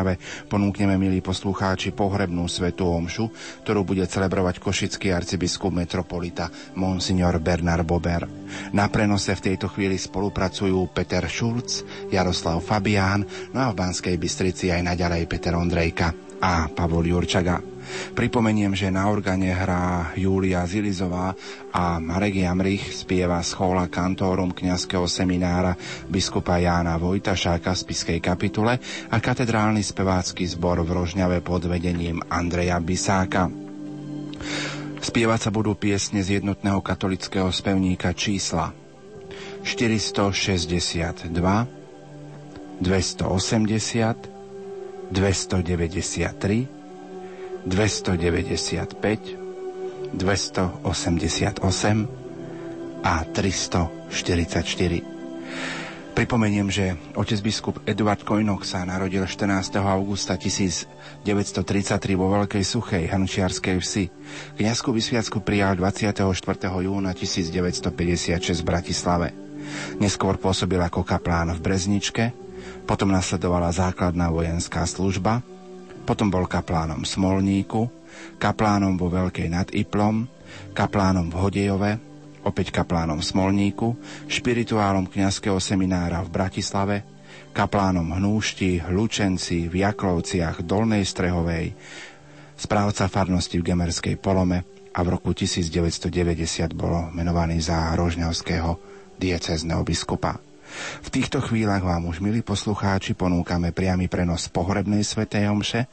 Rožňave ponúkneme, milí poslucháči, pohrebnú svetú omšu, ktorú bude celebrovať košický arcibiskup metropolita Monsignor Bernard Bober. Na prenose v tejto chvíli spolupracujú Peter Šulc, Jaroslav Fabián, no a v Banskej Bystrici aj naďalej Peter Ondrejka a Pavol Jurčaga. Pripomeniem, že na organe hrá Júlia Zilizová a Marek Jamrich spieva schola kantórum kňazského seminára biskupa Jána Vojtašáka z Piskej kapitule a katedrálny spevácky zbor v Rožňave pod vedením Andreja Bisáka. Spievať sa budú piesne z jednotného katolického spevníka čísla 462, 280, 293, 295, 288 a 344. Pripomeniem, že otec biskup Eduard Kojnok sa narodil 14. augusta 1933 vo Veľkej Suchej, Hančiarskej vsi. Kňazskú vysviacku prijal 24. júna 1956 v Bratislave. Neskôr pôsobil ako kaplán v Brezničke, potom nasledovala základná vojenská služba, potom bol kaplánom Smolníku, kaplánom vo Veľkej nad Iplom, kaplánom v Hodejove, opäť kaplánom Smolníku, špirituálom kňazského seminára v Bratislave, kaplánom Hnúšti, Hlučenci, v Jaklovciach, Dolnej Strehovej, správca farnosti v Gemerskej Polome a v roku 1990 bol menovaný za rožňavského diecezneho biskupa. V týchto chvíľach vám už, milí poslucháči, ponúkame priamy prenos pohrebnej svetej omše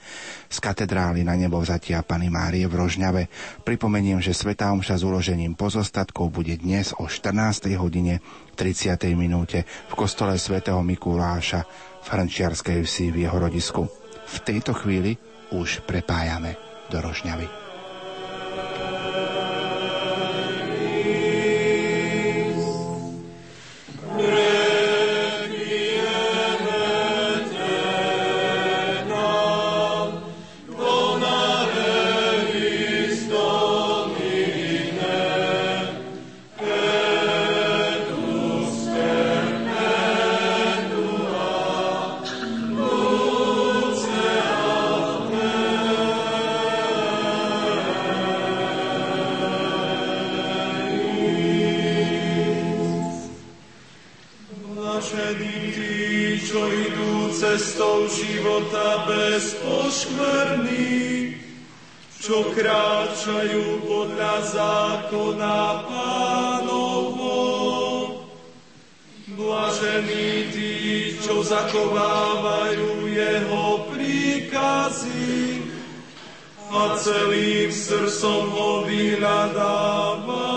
z katedrály na nebo vzatia Pany Márie v Rožňave. Pripomeniem, že svetá omša s uložením pozostatkov bude dnes o 14. hodine 30. minúte v kostole svätého Mikuláša v Hrnčiarskej vsi v jeho rodisku. V tejto chvíli už prepájame do Rožňavy. čo kráčajú podľa zákona Pánovo, Blažení tí, čo zachovávajú jeho príkazy a celým srdcom ho vyhľadávajú.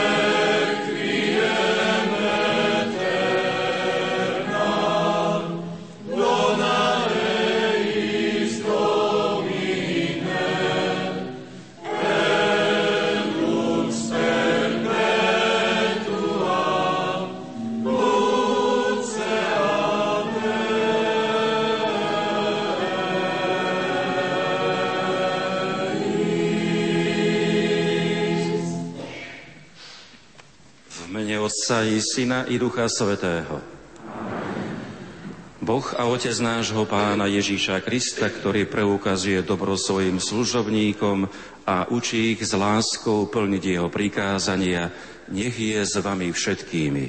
Otca i Syna i Ducha Svetého. Boh a Otec nášho Pána Ježíša Krista, ktorý preukazuje dobro svojim služobníkom a učí ich s láskou plniť jeho prikázania, nech je s vami všetkými.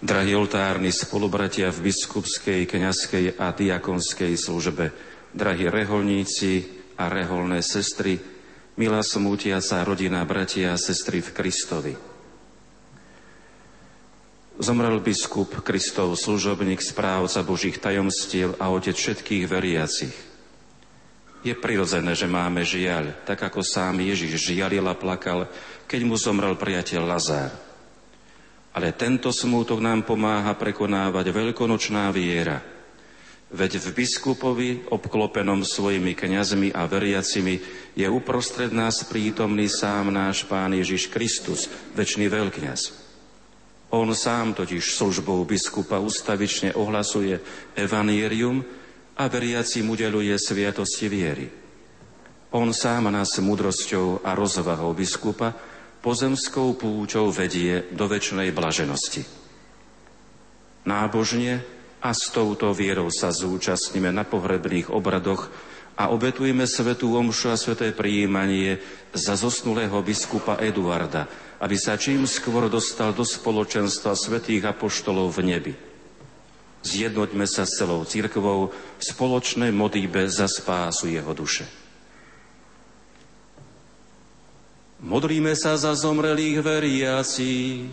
Drahí oltárni spolubratia v biskupskej, kňazskej a diakonskej službe, drahí reholníci, a reholné sestry, milá smútiaca rodina, bratia a sestry v Kristovi. Zomrel biskup, Kristov služobník, správca Božích tajomstiev a otec všetkých veriacich. Je prirodzené, že máme žiaľ, tak ako sám Ježiš žialil a plakal, keď mu zomrel priateľ Lazár. Ale tento smútok nám pomáha prekonávať veľkonočná viera. Veď v biskupovi, obklopenom svojimi kňazmi a veriacimi, je uprostred nás prítomný sám náš Pán Ježiš Kristus, väčší veľkňaz. On sám totiž službou biskupa ustavične ohlasuje evanierium a veriacim udeluje sviatosti viery. On sám nás múdrosťou a rozvahou biskupa pozemskou púčou vedie do väčšnej blaženosti. Nábožne a s touto vierou sa zúčastníme na pohrebných obradoch a obetujeme svetú omšu a sveté prijímanie za zosnulého biskupa Eduarda, aby sa čím skôr dostal do spoločenstva svetých apoštolov v nebi. Zjednoďme sa s celou církvou v spoločnej modlíbe za spásu jeho duše. Modlíme sa za zomrelých veriacich.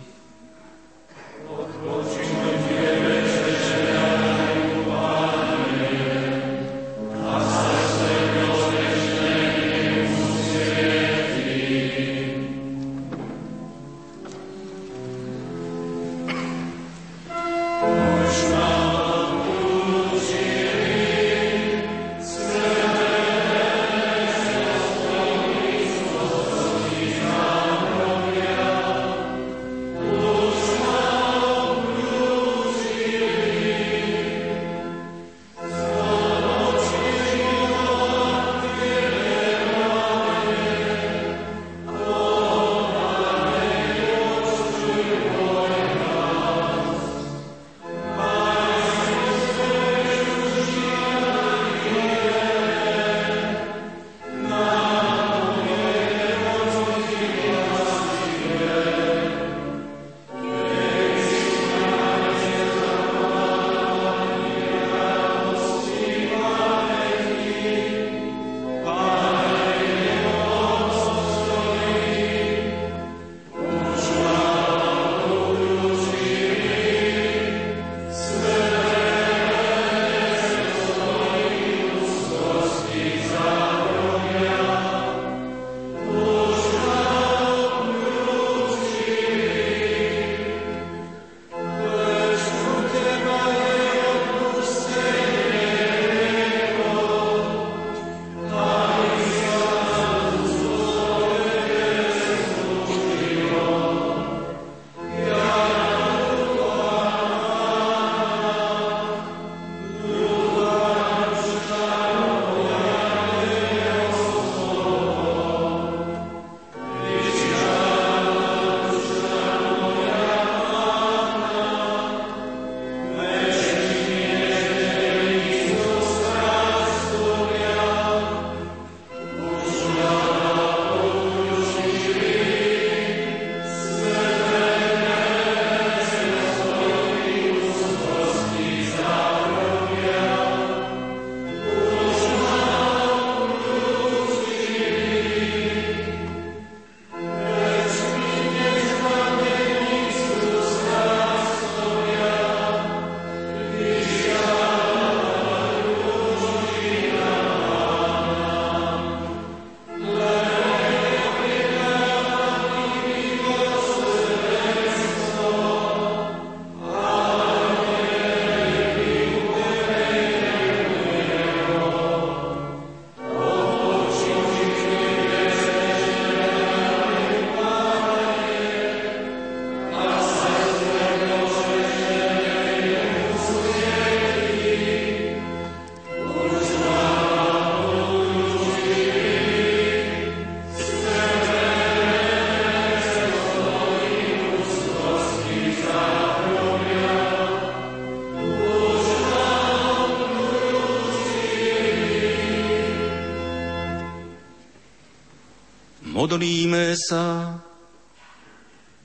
Modlíme sa,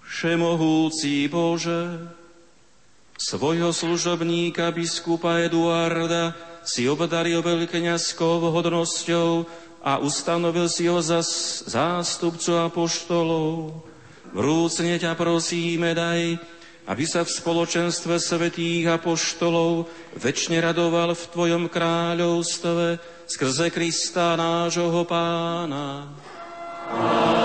Všemohúci Bože, svojho služobníka biskupa Eduarda si obdaril veľkňazskou hodnosťou a ustanovil si ho za zástupcu apoštolov. Vrúcne ťa prosíme, daj, aby sa v spoločenstve svetých apoštolov väčšine radoval v Tvojom kráľovstve skrze Krista nášho pána. Amen.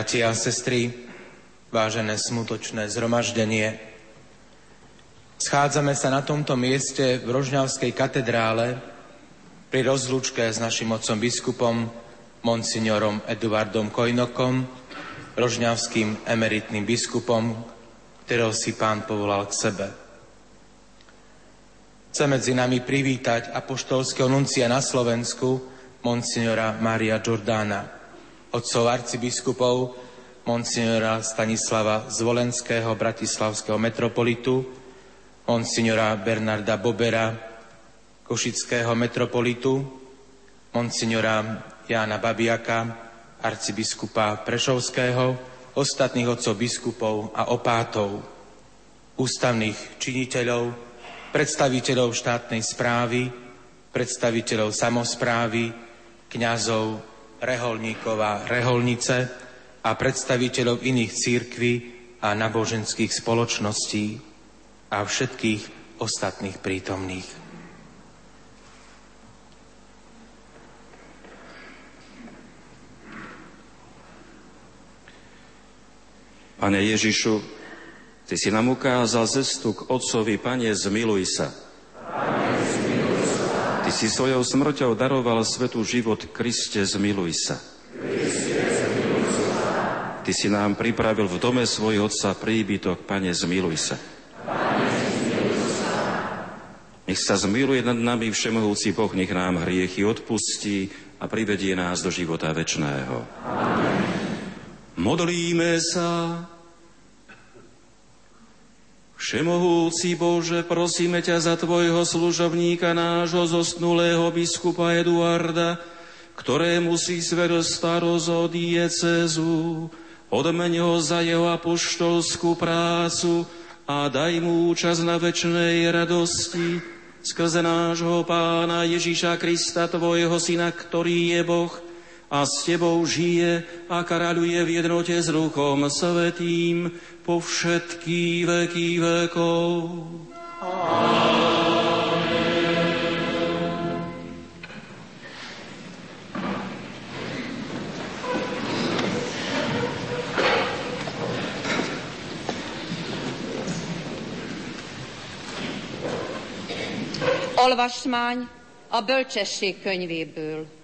Bratia a sestry, vážené smutočné zhromaždenie. Schádzame sa na tomto mieste v Rožňavskej katedrále pri rozlúčke s našim otcom biskupom, monsignorom Eduardom Kojnokom, rožňavským emeritným biskupom, ktorého si pán povolal k sebe. Chce medzi nami privítať apoštolského nuncia na Slovensku, monsignora Mária Giordana otcov arcibiskupov, monsignora Stanislava Zvolenského, bratislavského metropolitu, monsignora Bernarda Bobera, košického metropolitu, monsignora Jána Babiaka, arcibiskupa Prešovského, ostatných otcov biskupov a opátov, ústavných činiteľov, predstaviteľov štátnej správy, predstaviteľov samozprávy, kňazov, reholníkov a reholnice a predstaviteľov iných církví a náboženských spoločností a všetkých ostatných prítomných. Pane Ježišu, Ty si nám ukázal cestu k Otcovi, Pane, zmiluj sa. Ty si svojou smrťou daroval svetu život, Kriste, zmiluj sa. Ty si nám pripravil v dome svojho Otca príbytok, Pane, zmiluj sa. Nech sa zmiluje nad nami všemohúci Boh, nech nám hriechy odpustí a privedie nás do života večného. Modlíme sa. Všemohúci Bože, prosíme ťa za Tvojho služobníka, nášho zosnulého biskupa Eduarda, ktorému si svedol starosť o diecezu. Odmeň ho za jeho apoštolskú prácu a daj mu účasť na večnej radosti skrze nášho pána Ježíša Krista, Tvojho syna, ktorý je Boh, a s Tebou žije a kráľuje v jednote s Duchom Svetým po všetky veky vekov. Olvasmány a bölcsesség könyvéből.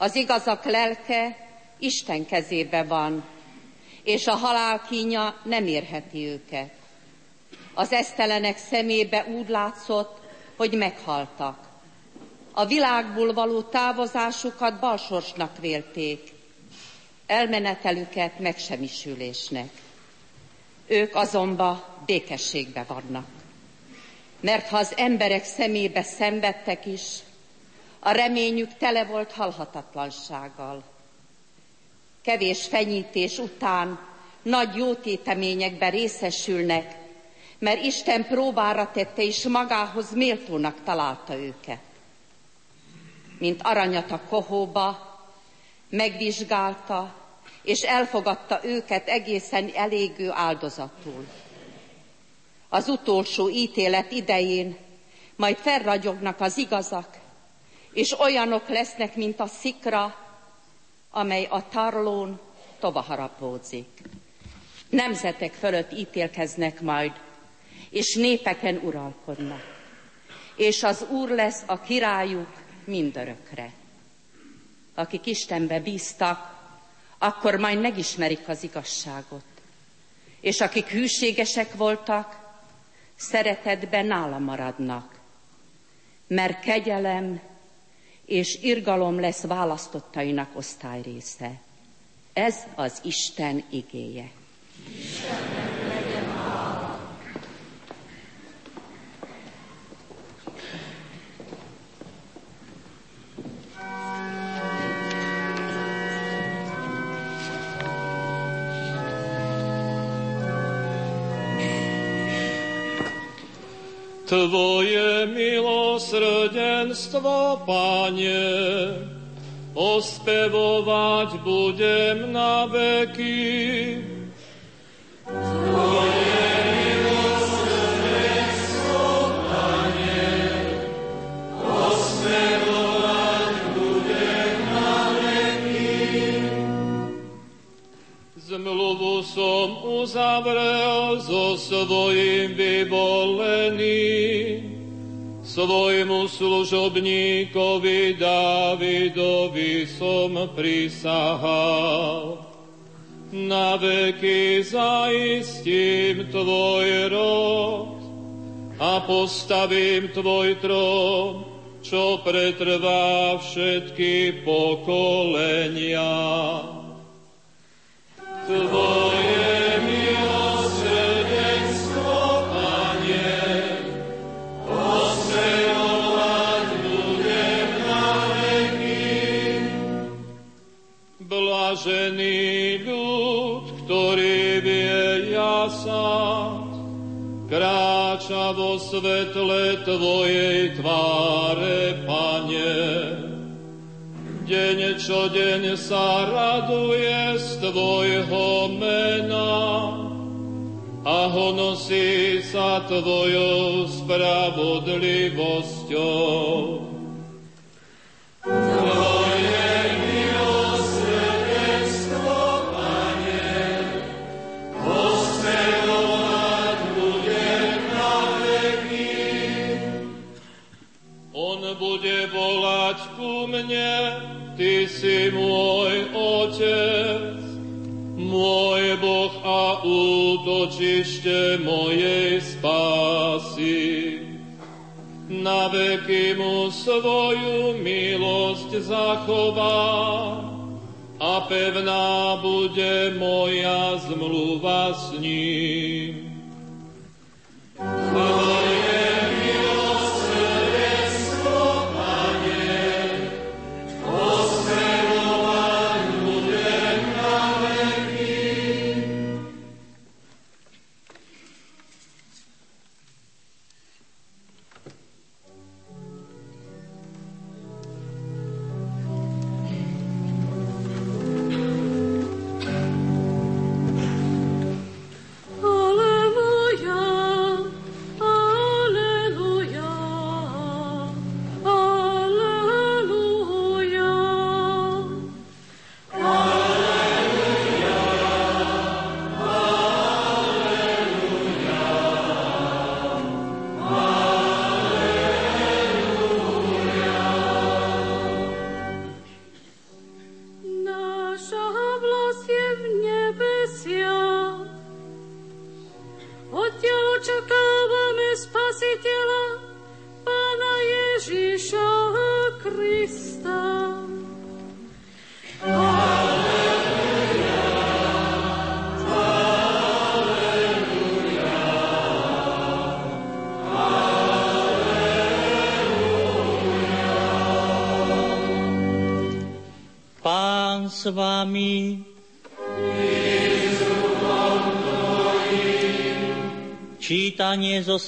Az igazak lelke Isten kezébe van, és a halál kínja nem érheti őket. Az esztelenek szemébe úgy látszott, hogy meghaltak. A világból való távozásukat balsorsnak vélték, elmenetelüket megsemmisülésnek. Ők azonban békességbe vannak. Mert ha az emberek szemébe szenvedtek is, a reményük tele volt halhatatlansággal. Kevés fenyítés után nagy jótéteményekben részesülnek, mert Isten próbára tette és magához méltónak találta őket. Mint aranyat a kohóba, megvizsgálta, és elfogadta őket egészen elégő áldozatul. Az utolsó ítélet idején majd felragyognak az igazak, és olyanok lesznek, mint a szikra, amely a tarlón tovaharapódzik. Nemzetek fölött ítélkeznek majd, és népeken uralkodnak. És az Úr lesz a királyuk mindörökre. Akik Istenbe bíztak, akkor majd megismerik az igazságot. És akik hűségesek voltak, szeretetben nála maradnak. Mert kegyelem és irgalom lesz választottainak osztályrésze. Ez az Isten igéje. Isten. Tvoje milosrdenstvo, Pane, ospevovať budem na veky. Tvoje Som uzavrel so svojim vyvoleným, svojmu služobníkovi Davidovi som prisahal. Na veky zaistím tvoj rod a postavím tvoj trón, čo pretrvá všetky pokolenia. Kráča vo svetle Tvojej tváre, Pane. Deň čo deň sa raduje z Tvojho mena a honosí sa Tvojou spravodlivosťou. mne, Ty si môj Otec, môj Boh a útočište mojej spásy. Na veky mu svoju milosť zachová a pevná bude moja zmluva s ním. Chvále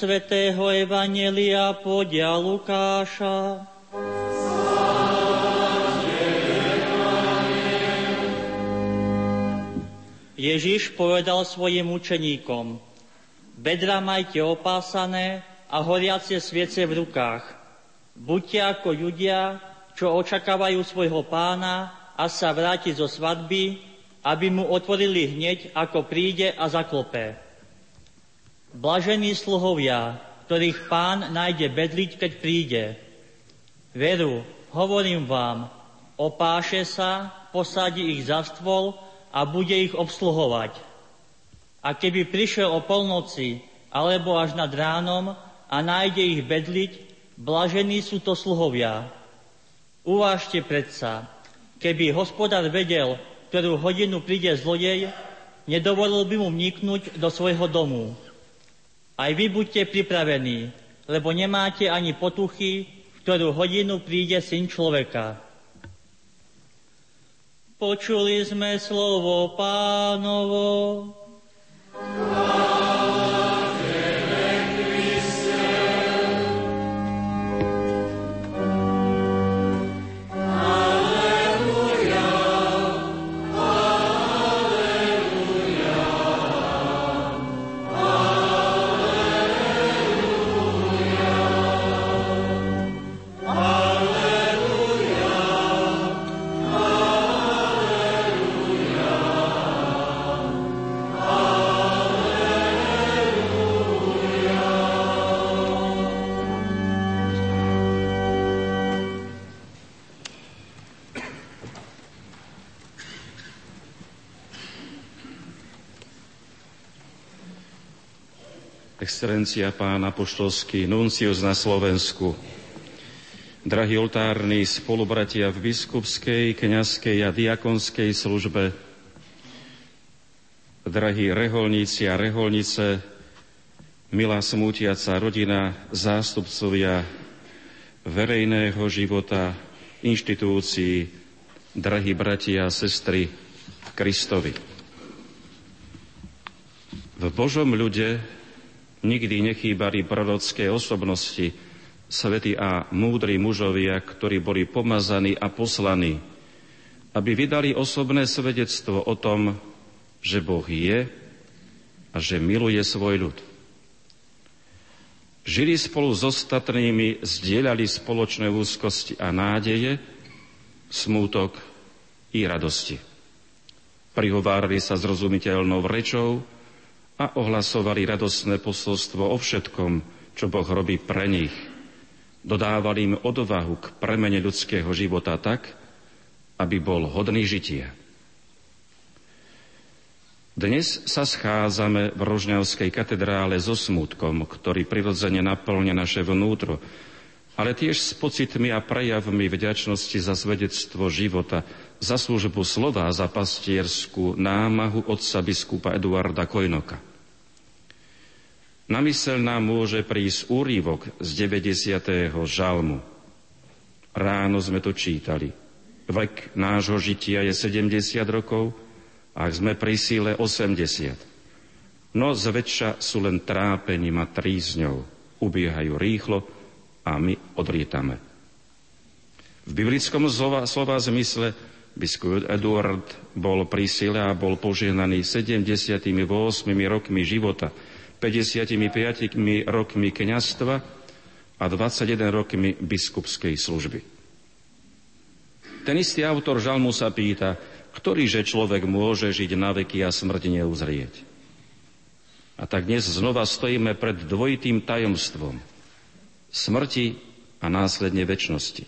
svätého Evanelia podia Lukáša. Ježiš povedal svojim učeníkom, bedra majte opásané a horiace sviece v rukách. Buďte ako ľudia, čo očakávajú svojho pána a sa vráti zo svadby, aby mu otvorili hneď, ako príde a zaklopé. Blažení sluhovia, ktorých pán nájde bedliť, keď príde. Veru, hovorím vám, opáše sa, posadí ich za stôl a bude ich obsluhovať. A keby prišiel o polnoci alebo až nad ránom a nájde ich bedliť, blažení sú to sluhovia. Uvážte predsa, keby hospodár vedel, ktorú hodinu príde zlodej, nedovolil by mu vniknúť do svojho domu. Aj vy buďte pripravení, lebo nemáte ani potuchy, v ktorú hodinu príde syn človeka. Počuli sme slovo pánovo. Excelencia pán apoštolský nuncius na Slovensku, drahí oltárni spolubratia v biskupskej, kňazskej a diakonskej službe, drahí reholníci a reholnice, milá smútiaca rodina, zástupcovia verejného života, inštitúcií, drahí bratia a sestry Kristovi. V Božom ľude Nikdy nechýbali prorocké osobnosti, svety a múdri mužovia, ktorí boli pomazaní a poslaní, aby vydali osobné svedectvo o tom, že Boh je a že miluje svoj ľud. Žili spolu s ostatnými, zdieľali spoločné úzkosti a nádeje, smútok i radosti. Prihovárali sa zrozumiteľnou rečou, a ohlasovali radostné posolstvo o všetkom, čo Boh robí pre nich. Dodávali im odvahu k premene ľudského života tak, aby bol hodný žitia. Dnes sa schádzame v Rožňavskej katedrále so smutkom, ktorý prirodzene naplňa naše vnútro, ale tiež s pocitmi a prejavmi vďačnosti za svedectvo života, za službu slova, za pastierskú námahu otca biskupa Eduarda Kojnoka. Na mysel nám môže prísť úrivok z 90. žalmu. Ráno sme to čítali. Vek nášho žitia je 70 rokov, a sme pri síle 80. No zväčša sú len trápením a trízňou. Ubiehajú rýchlo a my odrietame. V biblickom slova, slova zmysle biskup Eduard bol pri sile a bol požehnaný 78 rokmi života – 55 rokmi kňastva a 21 rokmi biskupskej služby. Ten istý autor žalmu sa pýta, ktorýže človek môže žiť na veky a smrť neuzrieť. A tak dnes znova stojíme pred dvojitým tajomstvom smrti a následne väčšnosti.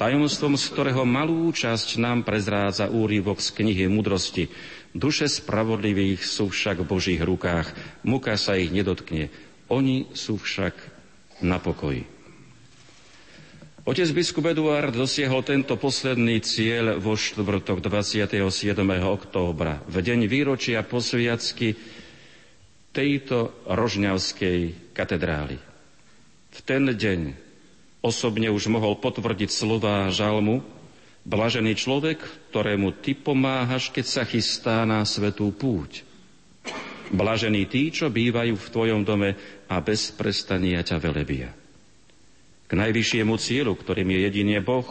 Tajomstvom, z ktorého malú časť nám prezrádza úrivok z knihy Mudrosti, Duše spravodlivých sú však v Božích rukách, muka sa ich nedotkne. Oni sú však na pokoji. Otec biskup Eduard dosiahol tento posledný cieľ vo štvrtok 27. októbra, v deň výročia posviacky tejto rožňavskej katedrály. V ten deň osobne už mohol potvrdiť slova žalmu, Blažený človek, ktorému ty pomáhaš, keď sa chystá na svetú púť. Blažení tí, čo bývajú v tvojom dome a bez prestania ťa velebia. K najvyššiemu cieľu, ktorým je jedine Boh,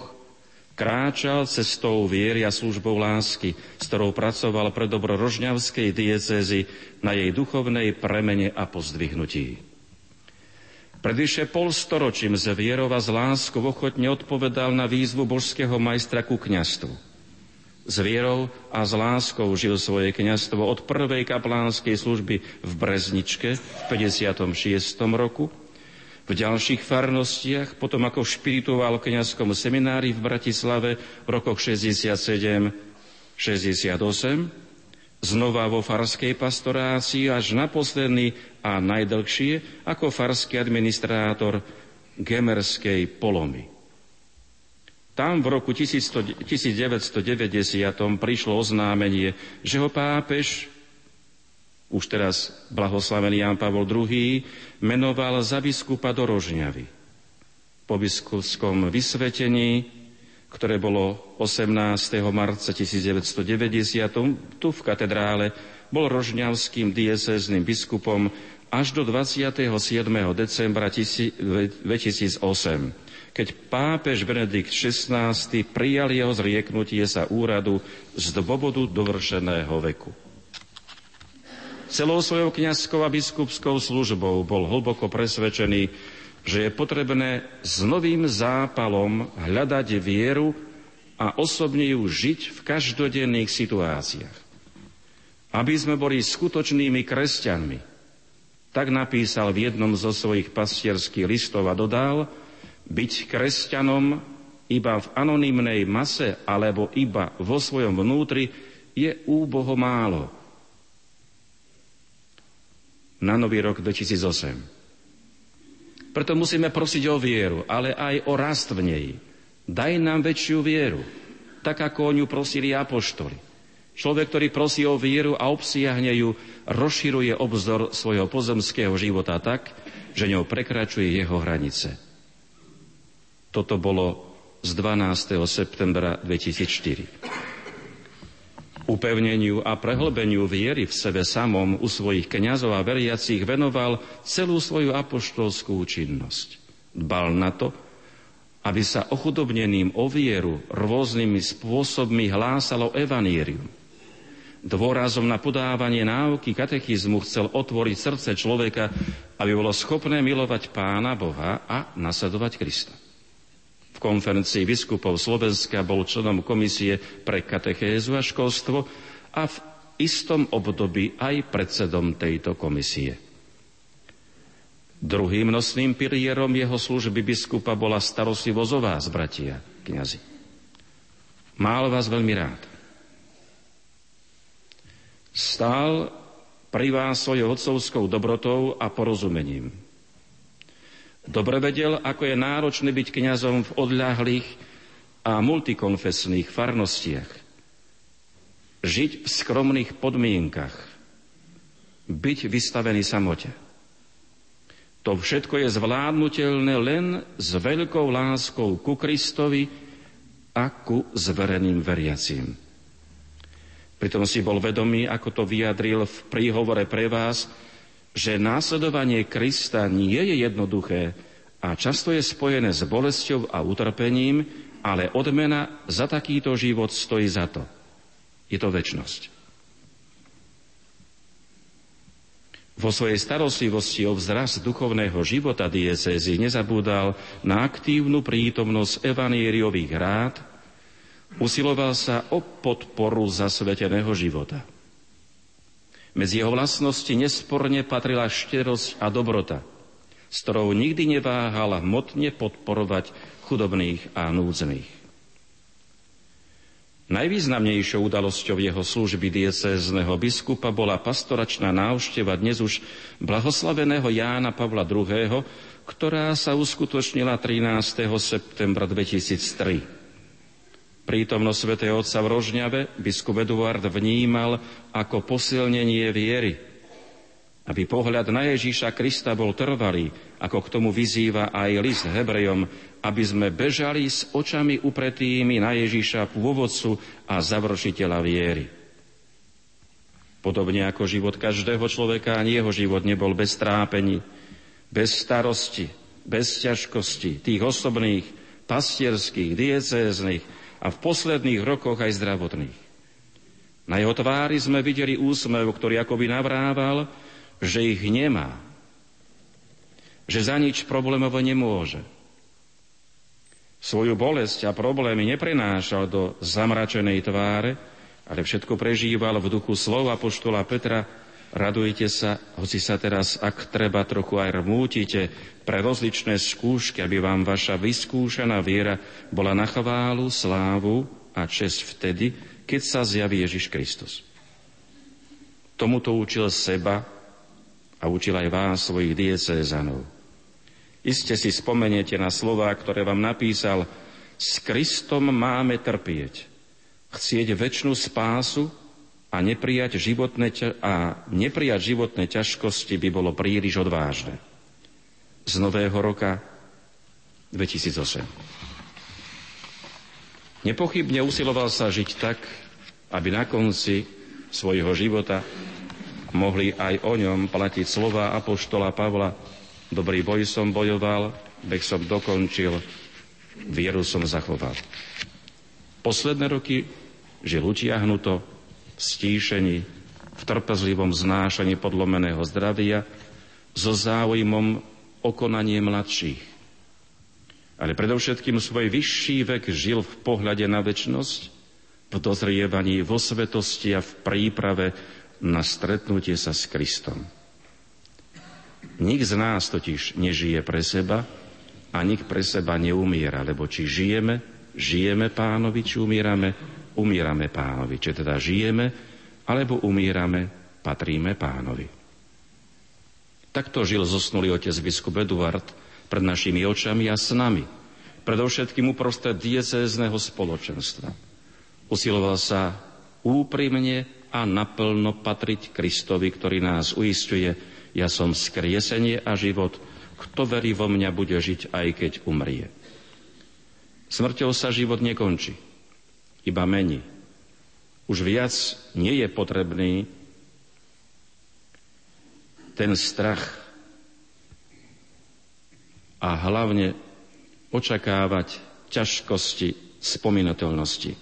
kráčal cestou viery a službou lásky, s ktorou pracoval pre dobro Rožňavskej diecézy na jej duchovnej premene a pozdvihnutí. Pred vyše polstoročím z vierov a z láskou ochotne odpovedal na výzvu božského majstra ku kňastvu. S vierou a s láskou žil svoje kniazstvo od prvej kaplánskej služby v Brezničke v 56. roku, v ďalších farnostiach, potom ako špirituál v kniazskom seminári v Bratislave v rokoch 67 68, znova vo farskej pastorácii až na posledný a najdlhšie ako farský administrátor Gemerskej polomy. Tam v roku 1990 prišlo oznámenie, že ho pápež, už teraz blahoslavený Jan Pavol II, menoval za biskupa do Rožňavy. Po biskupskom vysvetení, ktoré bolo 18. marca 1990, tu v katedrále, bol rožňavským diecézným biskupom až do 27. decembra 2008 keď pápež Benedikt XVI prijal jeho zrieknutie sa úradu z dôvodu dovršeného veku. Celou svojou kniazskou a biskupskou službou bol hlboko presvedčený, že je potrebné s novým zápalom hľadať vieru a osobne ju žiť v každodenných situáciách. Aby sme boli skutočnými kresťanmi, tak napísal v jednom zo svojich pastierských listov a dodal, byť kresťanom iba v anonymnej mase alebo iba vo svojom vnútri je úboho málo. Na nový rok 2008. Preto musíme prosiť o vieru, ale aj o rast v nej. Daj nám väčšiu vieru, tak ako o ňu prosili apoštoli. Človek, ktorý prosí o vieru a obsiahne ju, rozširuje obzor svojho pozemského života tak, že ňou prekračuje jeho hranice. Toto bolo z 12. septembra 2004. Upevneniu a prehlbeniu viery v sebe samom u svojich kňazov a veriacich venoval celú svoju apoštolskú činnosť. Dbal na to, aby sa ochudobneným o vieru rôznymi spôsobmi hlásalo evanírium. Dôrazom na podávanie náuky katechizmu chcel otvoriť srdce človeka, aby bolo schopné milovať Pána Boha a nasledovať Krista konferencii biskupov Slovenska bol členom komisie pre katechézu a školstvo a v istom období aj predsedom tejto komisie. Druhým nosným pilierom jeho služby biskupa bola starostlivosť o vás, bratia, kniazy. Mál vás veľmi rád. Stál pri vás svojou otcovskou dobrotou a porozumením. Dobre vedel, ako je náročné byť kňazom v odľahlých a multikonfesných farnostiach. Žiť v skromných podmienkach. Byť vystavený samote. To všetko je zvládnutelné len s veľkou láskou ku Kristovi a ku zvereným veriacím. Pritom si bol vedomý, ako to vyjadril v príhovore pre vás, že následovanie Krista nie je jednoduché a často je spojené s bolesťou a utrpením, ale odmena za takýto život stojí za to. Je to väčnosť. Vo svojej starostlivosti o vzrast duchovného života diecézy nezabúdal na aktívnu prítomnosť evanieriových rád, usiloval sa o podporu zasveteného života. Medzi jeho vlastnosti nesporne patrila šterosť a dobrota, s ktorou nikdy neváhala hmotne podporovať chudobných a núdznych. Najvýznamnejšou udalosťou jeho služby diecézneho biskupa bola pastoračná návšteva dnes už blahoslaveného Jána Pavla II., ktorá sa uskutočnila 13. septembra 2003. Prítomnosť svätého Otca v Rožňave biskup Eduard vnímal ako posilnenie viery, aby pohľad na Ježíša Krista bol trvalý, ako k tomu vyzýva aj list Hebrejom, aby sme bežali s očami upretými na Ježíša pôvodcu a završiteľa viery. Podobne ako život každého človeka, ani jeho život nebol bez trápení, bez starosti, bez ťažkosti, tých osobných, pastierských, diecéznych a v posledných rokoch aj zdravotných. Na jeho tvári sme videli úsmev, ktorý akoby navrával, že ich nemá, že za nič problémové nemôže. Svoju bolesť a problémy neprenášal do zamračenej tváre, ale všetko prežíval v duchu slova poštola Petra, radujte sa, hoci sa teraz, ak treba, trochu aj rmútite pre rozličné skúšky, aby vám vaša vyskúšaná viera bola na chválu, slávu a čest vtedy, keď sa zjaví Ježiš Kristus. Tomuto učil seba a učil aj vás, svojich diecézanov. Iste si spomeniete na slova, ktoré vám napísal, s Kristom máme trpieť, chcieť väčšinu spásu a neprijať životné, a neprijať životné ťažkosti by bolo príliš odvážne. Z nového roka 2008. Nepochybne usiloval sa žiť tak, aby na konci svojho života mohli aj o ňom platiť slova apoštola Pavla. Dobrý boj som bojoval, beh som dokončil, vieru som zachoval. Posledné roky žil utiahnuto, stíšení, v trpezlivom znášaní podlomeného zdravia, so záujmom o mladších ale predovšetkým svoj vyšší vek žil v pohľade na väčnosť, v dozrievaní vo svetosti a v príprave na stretnutie sa s Kristom. Nik z nás totiž nežije pre seba a nik pre seba neumiera, lebo či žijeme, žijeme pánovi, či umierame, umierame pánovi. Či teda žijeme, alebo umierame, patríme pánovi. Takto žil zosnulý otec biskup Eduard, pred našimi očami a s nami, predovšetkým uprostred diecézneho spoločenstva. Usiloval sa úprimne a naplno patriť Kristovi, ktorý nás uistuje, ja som skriesenie a život, kto verí vo mňa, bude žiť, aj keď umrie. Smrťou sa život nekončí, iba mení. Už viac nie je potrebný ten strach a hlavne očakávať ťažkosti spomínateľnosti.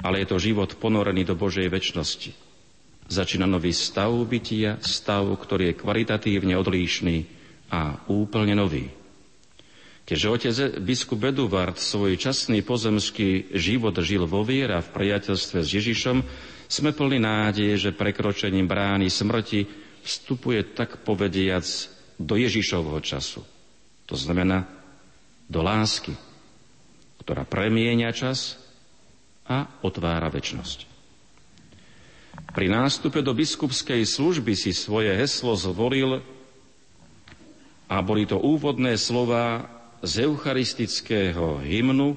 Ale je to život ponorený do Božej väčšnosti. Začína nový stav bytia, stav, ktorý je kvalitatívne odlíšný a úplne nový. Keďže otec biskup Eduard svoj časný pozemský život žil vo viera v priateľstve s Ježišom, sme plní nádeje, že prekročením brány smrti vstupuje tak povediac do Ježišovho času to znamená do lásky, ktorá premieňa čas a otvára väčnosť. Pri nástupe do biskupskej služby si svoje heslo zvolil a boli to úvodné slova z eucharistického hymnu,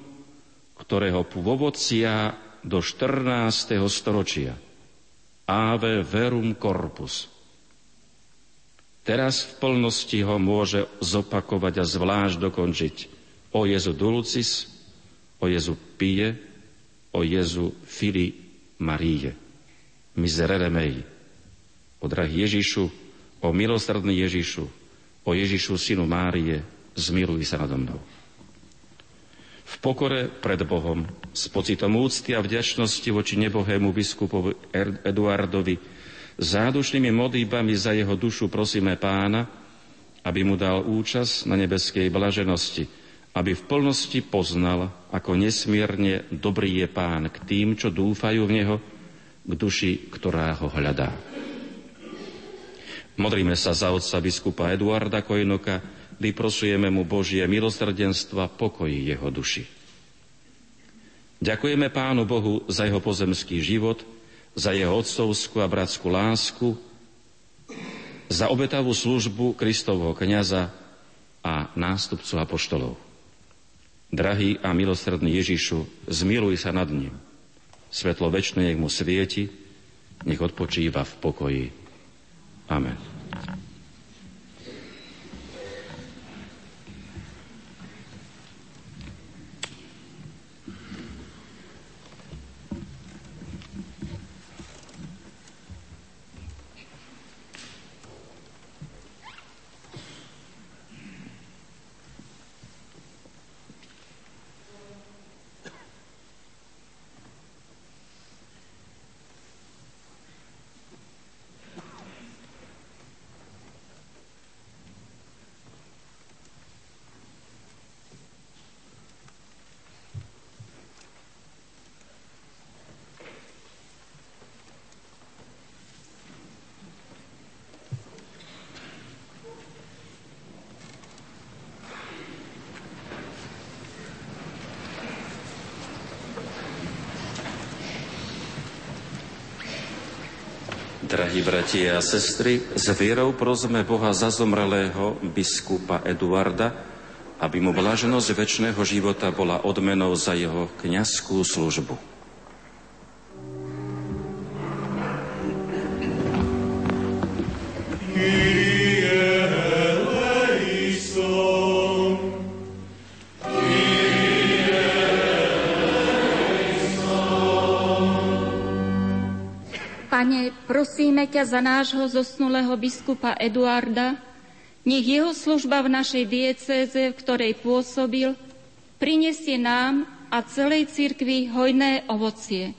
ktorého pôvodcia do 14. storočia. Ave verum corpus. Teraz v plnosti ho môže zopakovať a zvlášť dokončiť. O Jezu Dulcis, o Jezu Pije, o Jezu Fili Maríje. Miserere mei. O drahý Ježišu, o milosrdný Ježišu, o Ježišu, synu Márie, zmiluj sa nado mnou. V pokore pred Bohom, s pocitom úcty a vďačnosti voči nebohému biskupovi Eduardovi, Zádušnými modlíbami za jeho dušu prosíme pána, aby mu dal účasť na nebeskej blaženosti, aby v plnosti poznal, ako nesmierne dobrý je pán k tým, čo dúfajú v neho, k duši, ktorá ho hľadá. Modríme sa za otca biskupa Eduarda Kojnoka, vyprosujeme mu Božie milosrdenstva, pokoji jeho duši. Ďakujeme Pánu Bohu za jeho pozemský život, za jeho otcovskú a bratskú lásku, za obetavú službu Kristovho kniaza a nástupcu apoštolov. Drahý a milosrdný Ježišu, zmiluj sa nad ním. Svetlo väčšie nech mu svieti, nech odpočíva v pokoji. Amen. Drahí bratia a sestry, s vierou prosme Boha za zomrelého biskupa Eduarda, aby mu blaženosť väčšného života bola odmenou za jeho kňazskú službu. Prosíme ťa za nášho zosnulého biskupa Eduarda, nech jeho služba v našej diecéze, v ktorej pôsobil, prinesie nám a celej cirkvi hojné ovocie.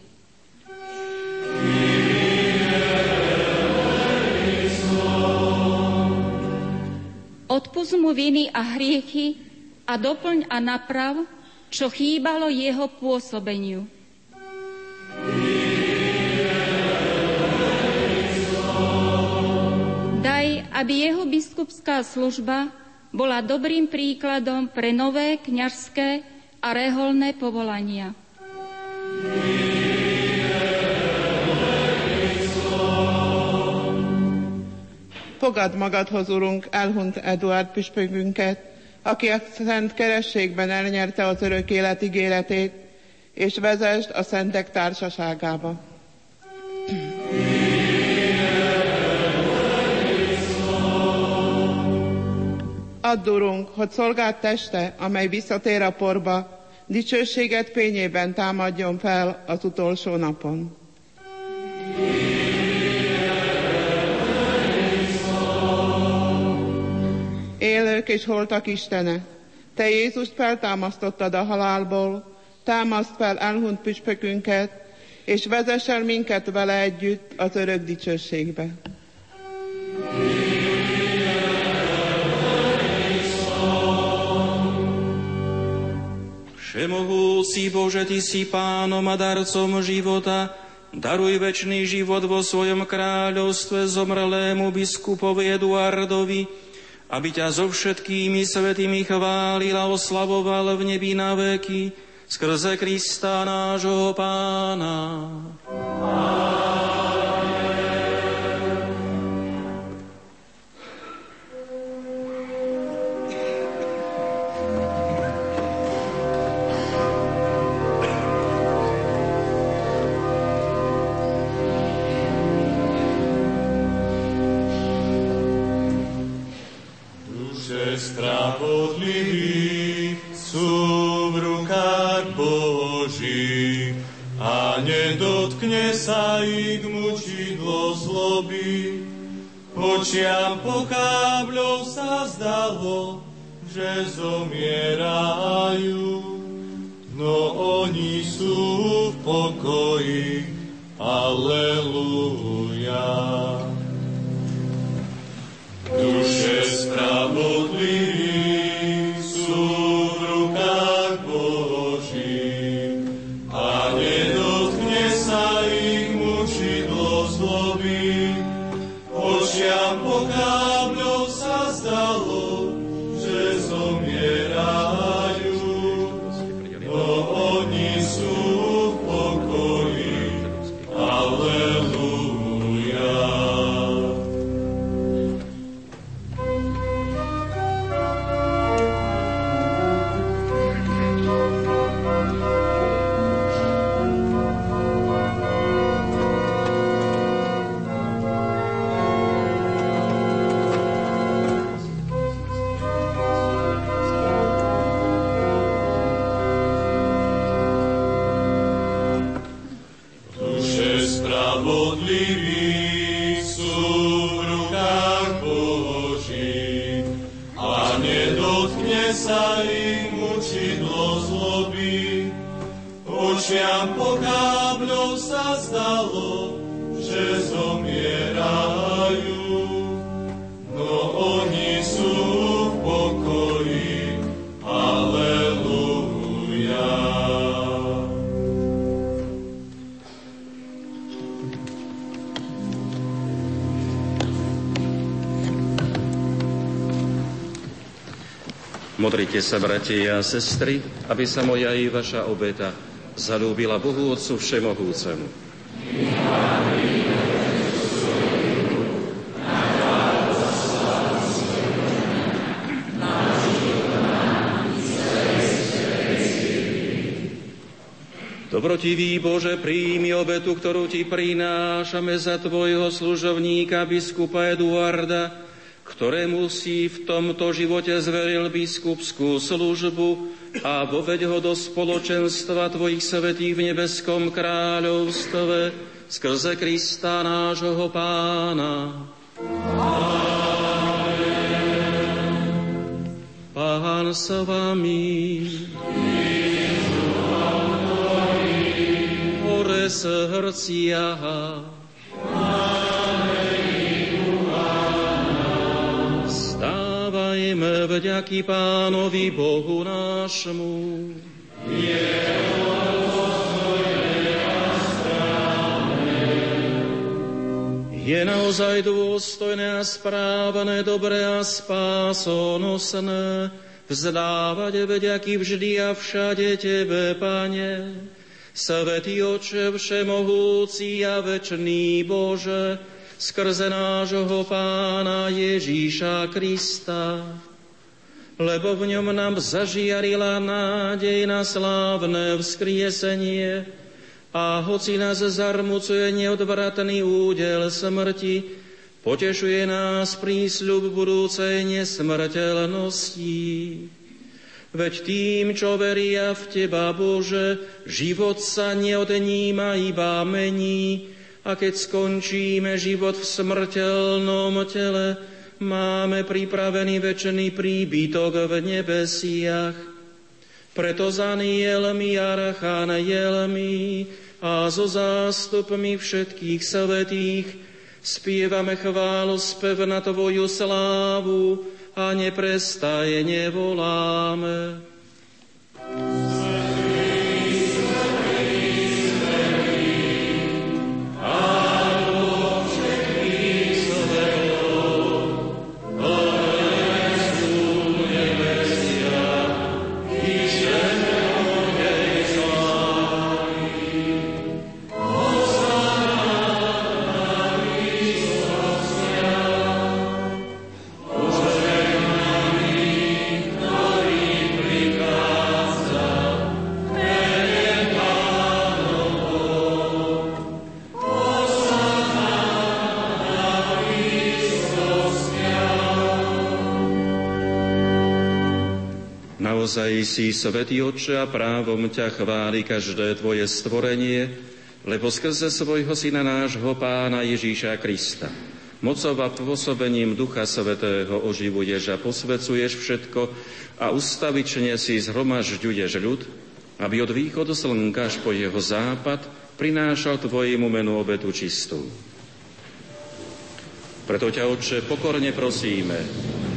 Odpust mu viny a hriechy a doplň a naprav, čo chýbalo jeho pôsobeniu. Aby jeho biskupská služba bola dobrým príkladom pre nové kňažské a reholné povolania. Fogad magadhoz, Urunk, elhunyt Eduard püspökünket, aki a szent kerességben elnyerte az örök élet ígéretét, és vezest a szentek társaságába. Addurunk, hogy szolgált teste, amely visszatér a porba, dicsőséget pényében támadjon fel az utolsó napon. Élők és holtak Istene, Te Jézust feltámasztottad a halálból, támaszt fel elhunyt püspökünket, és vezess el minket vele együtt az örök dicsőségbe. Všemohúci Bože, Ty si pánom a darcom života, daruj väčší život vo svojom kráľovstve zomrlému biskupovi Eduardovi, aby ťa so všetkými svetými chválil a oslavoval v nebi na veky, skrze Krista nášho pána. Modrite sa, bratia a sestry, aby sa moja i vaša obeta zalúbila Bohu Otcu Všemohúcemu. Dobrotivý Bože, príjmi obetu, ktorú Ti prinášame za Tvojho služovníka biskupa Eduarda, ktorému si v tomto živote zveril biskupskú službu a voveď ho do spoločenstva Tvojich svetých v nebeskom kráľovstve skrze Krista nášho Pána. Pán s vami. srdcia. Vďaky Pánovi Bohu nášmu. Je naozaj dôstojné a správne, dobré a spásonosné vzdávať vďaky vždy a všade Tebe, Pane, Svetý Oče Všemohúci a Večný Bože, skrze nášho Pána Ježíša Krista, lebo v ňom nám zažiarila nádej na slávne vzkriesenie a hoci nás zarmucuje neodvratný údel smrti, potešuje nás prísľub budúcej nesmrteľnosti. Veď tým, čo veria v Teba, Bože, život sa neodníma, iba mení. A keď skončíme život v smrteľnom tele, máme pripravený večný príbytok v nebesiach. Preto za anielmi a jelmi a so zástupmi všetkých svetých spievame chválu spev na Tvoju slávu, a neprestajne voláme. Naozaj si svetý Otče a právom ťa chváli každé tvoje stvorenie, lebo skrze svojho syna nášho pána Ježíša Krista mocov a pôsobením Ducha Svetého oživuješ a posvecuješ všetko a ustavične si zhromažďuješ ľud, aby od východu slnka až po jeho západ prinášal tvojemu menu obetu čistú. Preto ťa, Otče, pokorne prosíme,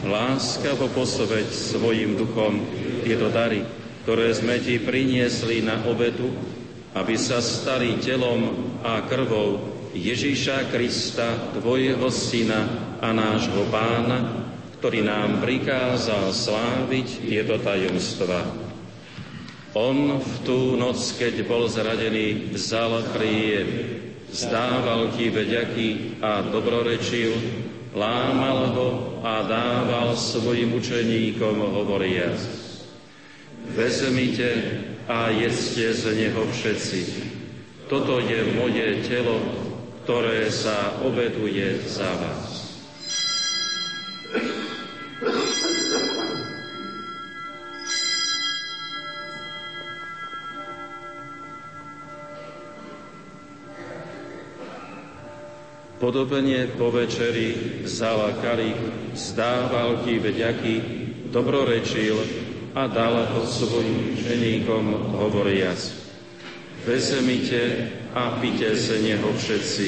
láskavo posveď svojim duchom tieto dary, ktoré sme ti priniesli na obetu, aby sa stali telom a krvou Ježíša Krista, Tvojho Syna a nášho Pána, ktorý nám prikázal sláviť tieto tajomstva. On v tú noc, keď bol zradený, vzal chlieb, zdával ti vďaky a dobrorečil, lámal ho a dával svojim učeníkom hovoriac. Vezmite a jedzte z neho všetci. Toto je moje telo, ktoré sa obeduje za vás. Podobne po večeri vzala kalich, zdával ti vďaky, dobrorečil a dal ho svojim ženíkom hovoriac. Vezmite a pite z neho všetci.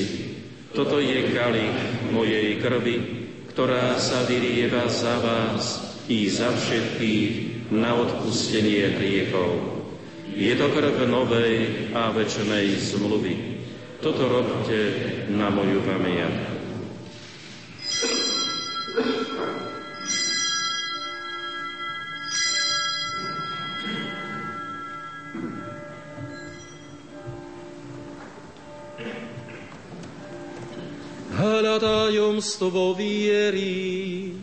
Toto je kalich mojej krvi, ktorá sa vyrieva za vás i za všetkých na odpustenie hriechov. Je to krv novej a večnej zmluvy. Toto robte na moju pamiatku. tajomstvo vo viery.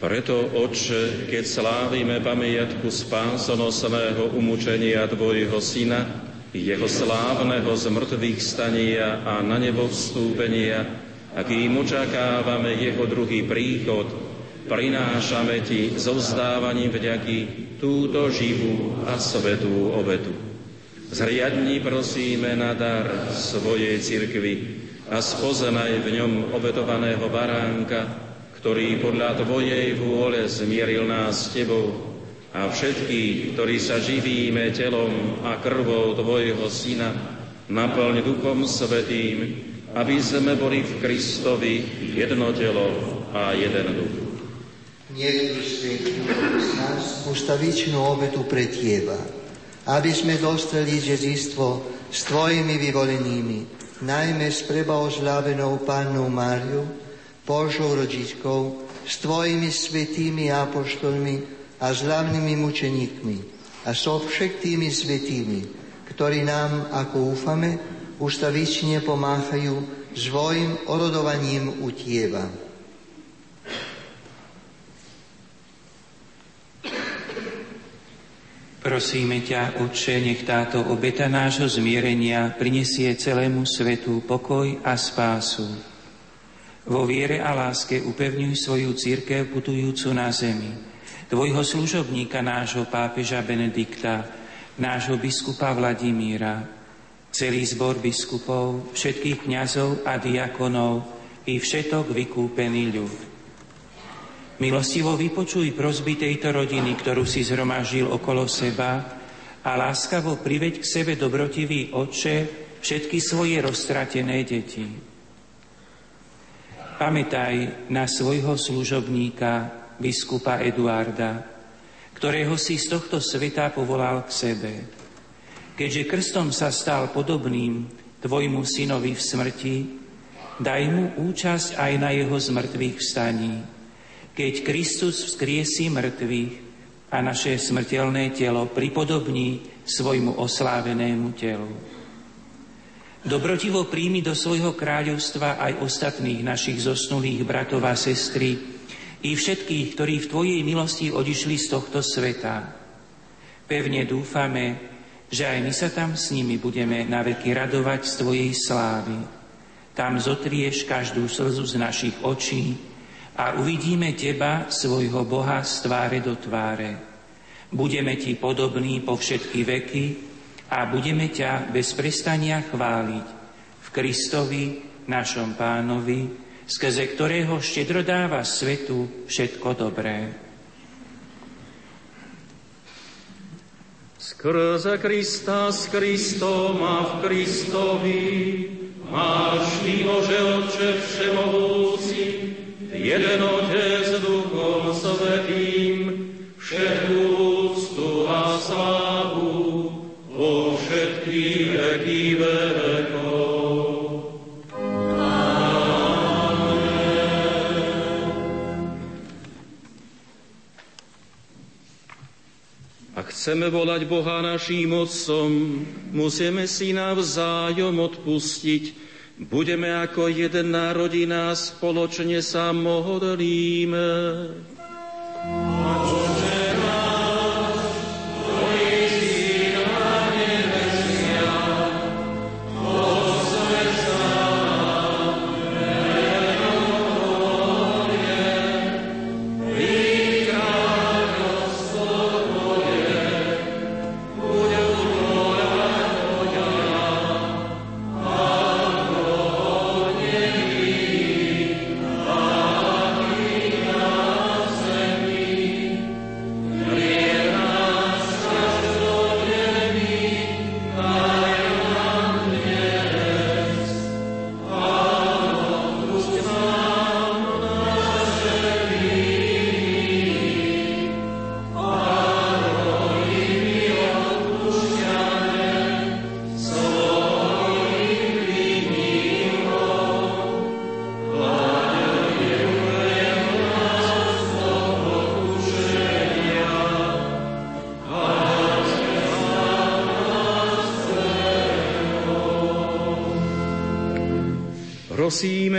Preto, Oče, keď slávime pamiatku spásonosného umučenia Tvojho Syna, jeho slávneho zmrtvých stania a na nebo vstúpenia, a kým očakávame jeho druhý príchod, prinášame Ti so vzdávaním vďaky túto živú a svetú obetu. Zriadni prosíme na dar svojej cirkvi a spoznaj v ňom obetovaného baránka, ktorý podľa Tvojej vôle zmieril nás s Tebou a všetkých, ktorí sa živíme telom a krvou Tvojho Syna, naplň Duchom Svetým, aby sme boli v Kristovi jedno telo a jeden duch. Nech Svetý z nás ustavičnú obetu pre Teba, aby sme dostali žezistvo s Tvojimi vyvolenými, najmä s prebaozľavenou Pannou Máriu, Božou rodičkou, s Tvojimi svetými apoštolmi a s hlavnými mučeníkmi a so všetkými svetými, ktorí nám, ako úfame, ustavične pomáhajú svojim orodovaním u Tieba. Prosíme ťa, Otče, nech táto obeta nášho zmierenia prinesie celému svetu pokoj a spásu vo viere a láske upevňuj svoju církev putujúcu na zemi. Tvojho služobníka, nášho pápeža Benedikta, nášho biskupa Vladimíra, celý zbor biskupov, všetkých kňazov a diakonov i všetok vykúpený ľud. Milostivo vypočuj prosby tejto rodiny, ktorú si zhromažil okolo seba a láskavo priveď k sebe dobrotivý oče všetky svoje roztratené deti. Pamätaj na svojho služobníka, biskupa Eduarda, ktorého si z tohto sveta povolal k sebe. Keďže krstom sa stal podobným tvojmu synovi v smrti, daj mu účasť aj na jeho zmrtvých vstaní. Keď Kristus vzkriesí mŕtvych a naše smrteľné telo pripodobní svojmu oslávenému telu. Dobrotivo príjmi do svojho kráľovstva aj ostatných našich zosnulých bratov a sestry i všetkých, ktorí v Tvojej milosti odišli z tohto sveta. Pevne dúfame, že aj my sa tam s nimi budeme naveky radovať z Tvojej slávy. Tam zotrieš každú slzu z našich očí a uvidíme Teba, svojho Boha, z tváre do tváre. Budeme Ti podobní po všetky veky, a budeme ťa bez prestania chváliť v Kristovi, našom pánovi, skrze ktorého štedro dáva svetu všetko dobré. Skrze Krista s Kristom a v Kristovi máš Ty, Bože Otče Všemohúci, jeden Otec chceme volať Boha naším Otcom, musíme si navzájom odpustiť. Budeme ako jeden národina spoločne sa modlíme.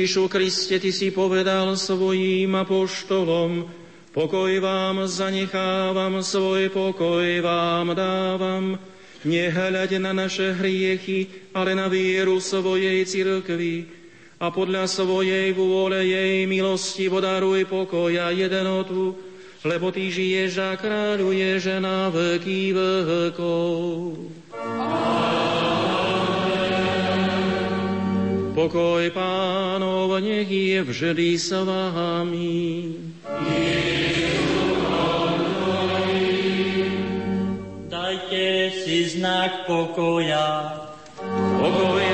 Ježišu Kriste, Ty si povedal svojím apoštolom, pokoj vám zanechávam, svoj pokoj vám dávam, nehľaď na naše hriechy, ale na vieru svojej cirkvi a podľa svojej vôle jej milosti podaruj pokoja jednotu, lebo Ty žiješ a kráľuješ na veky vekov. Pokoj pánov nech je vždy s vámi. Dajte si znak pokoja. Pokoja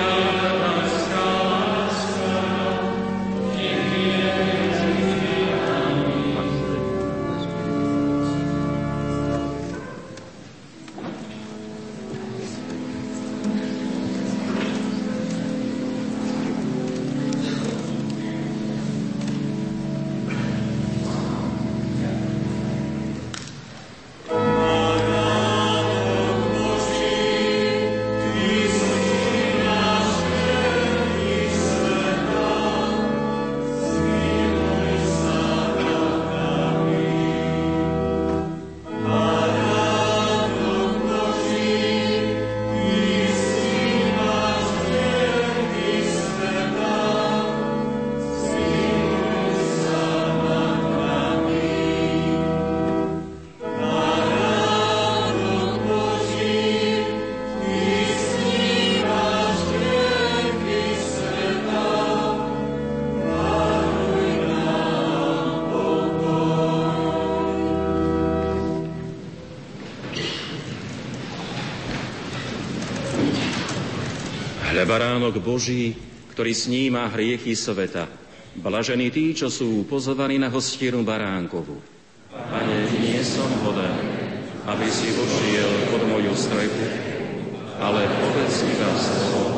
baránok Boží, ktorý sníma hriechy sveta. Blažení tí, čo sú pozvaní na hostinu baránkovu. Pane, nie som hoden, aby si vošiel pod moju strechu, ale povedz iba slovo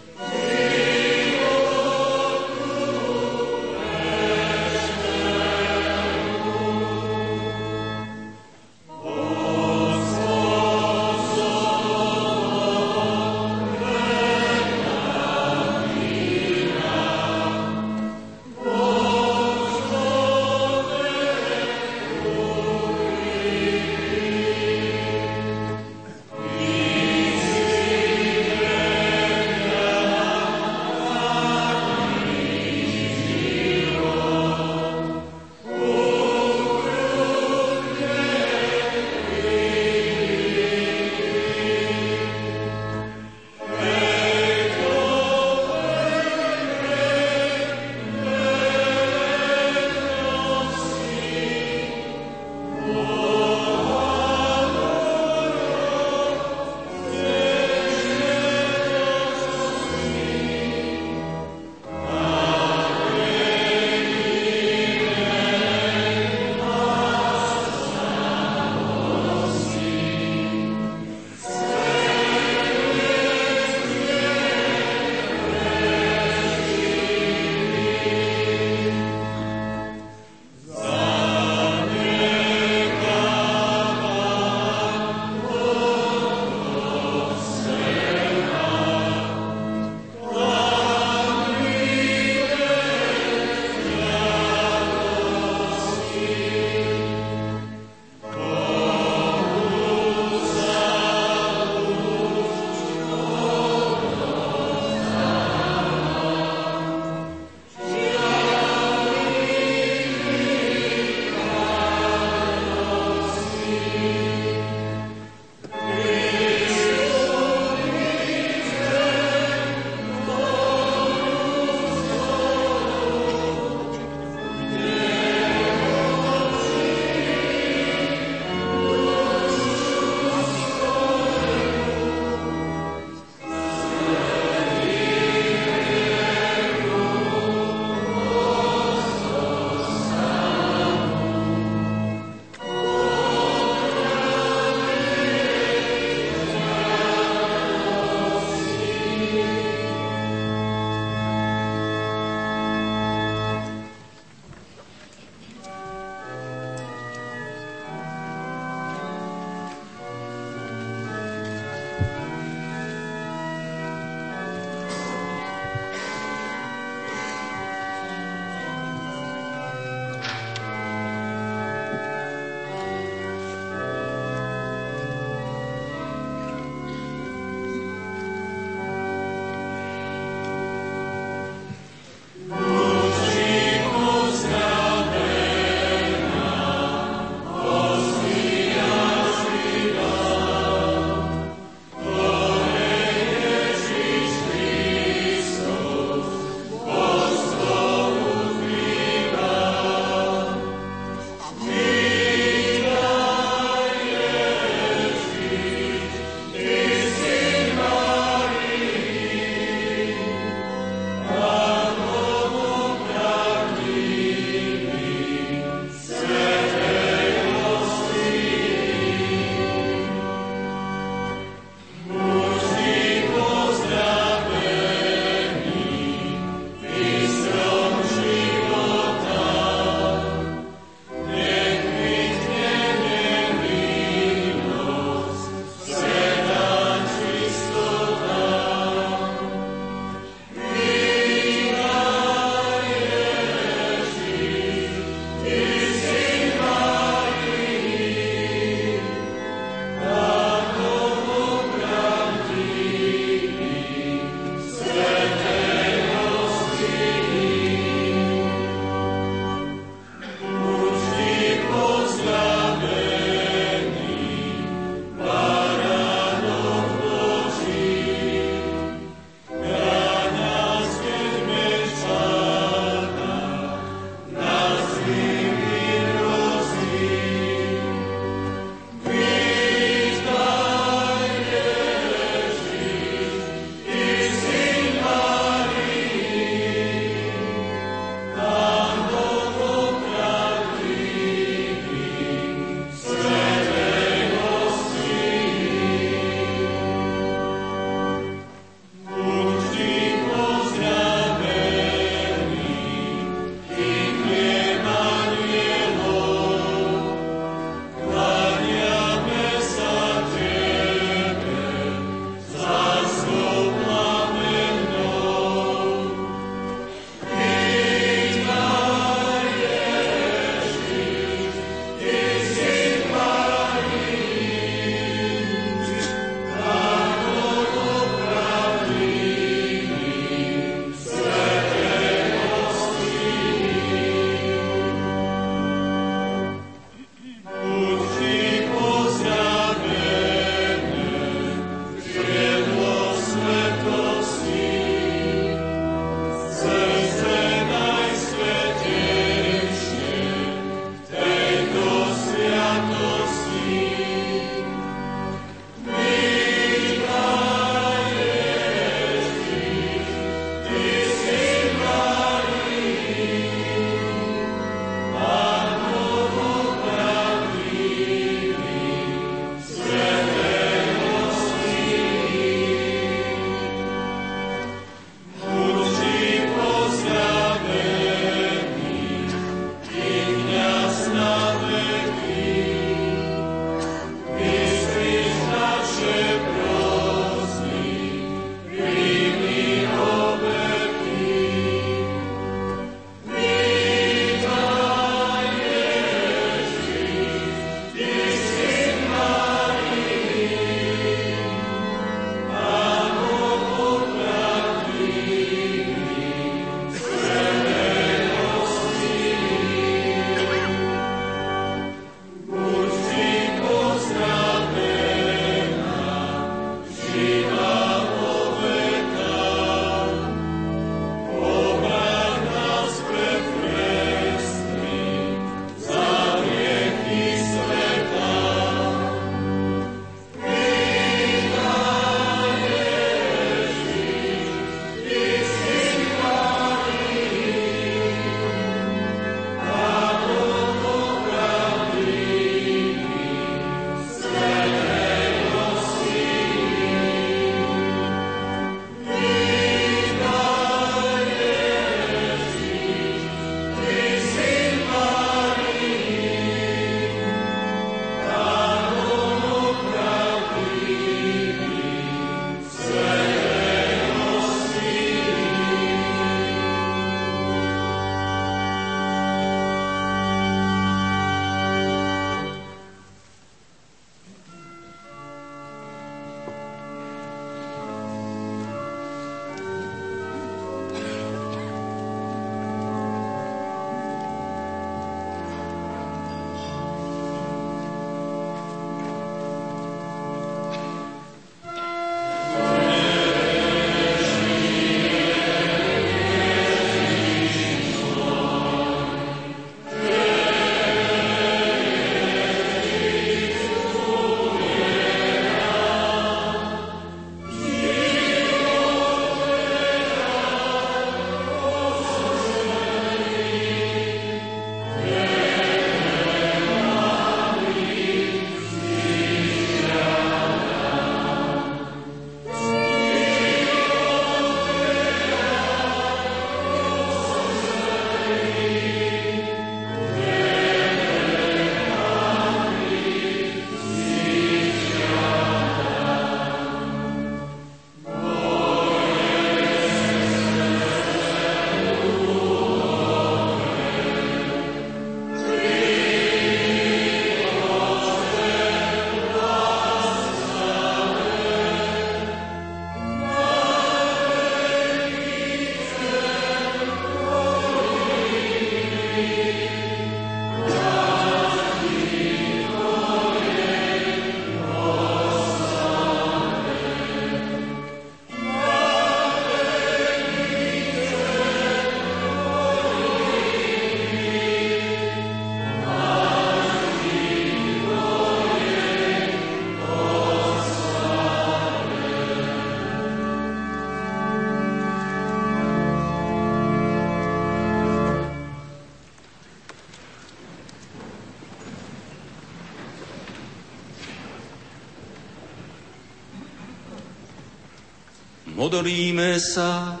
Modlíme sa.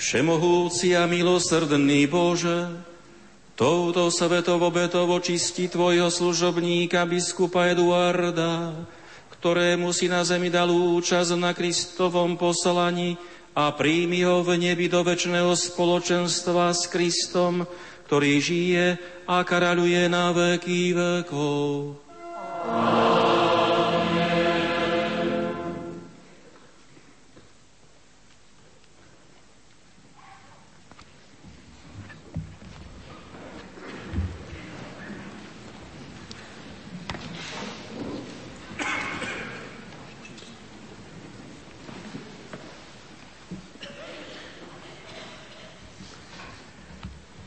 Všemohúci a milosrdný Bože, touto svetou obetov očisti Tvojho služobníka biskupa Eduarda, ktorému si na zemi dal účasť na Kristovom poslaní a príjmi ho v nebi do väčšného spoločenstva s Kristom, ktorý žije a karaľuje na veky vekov.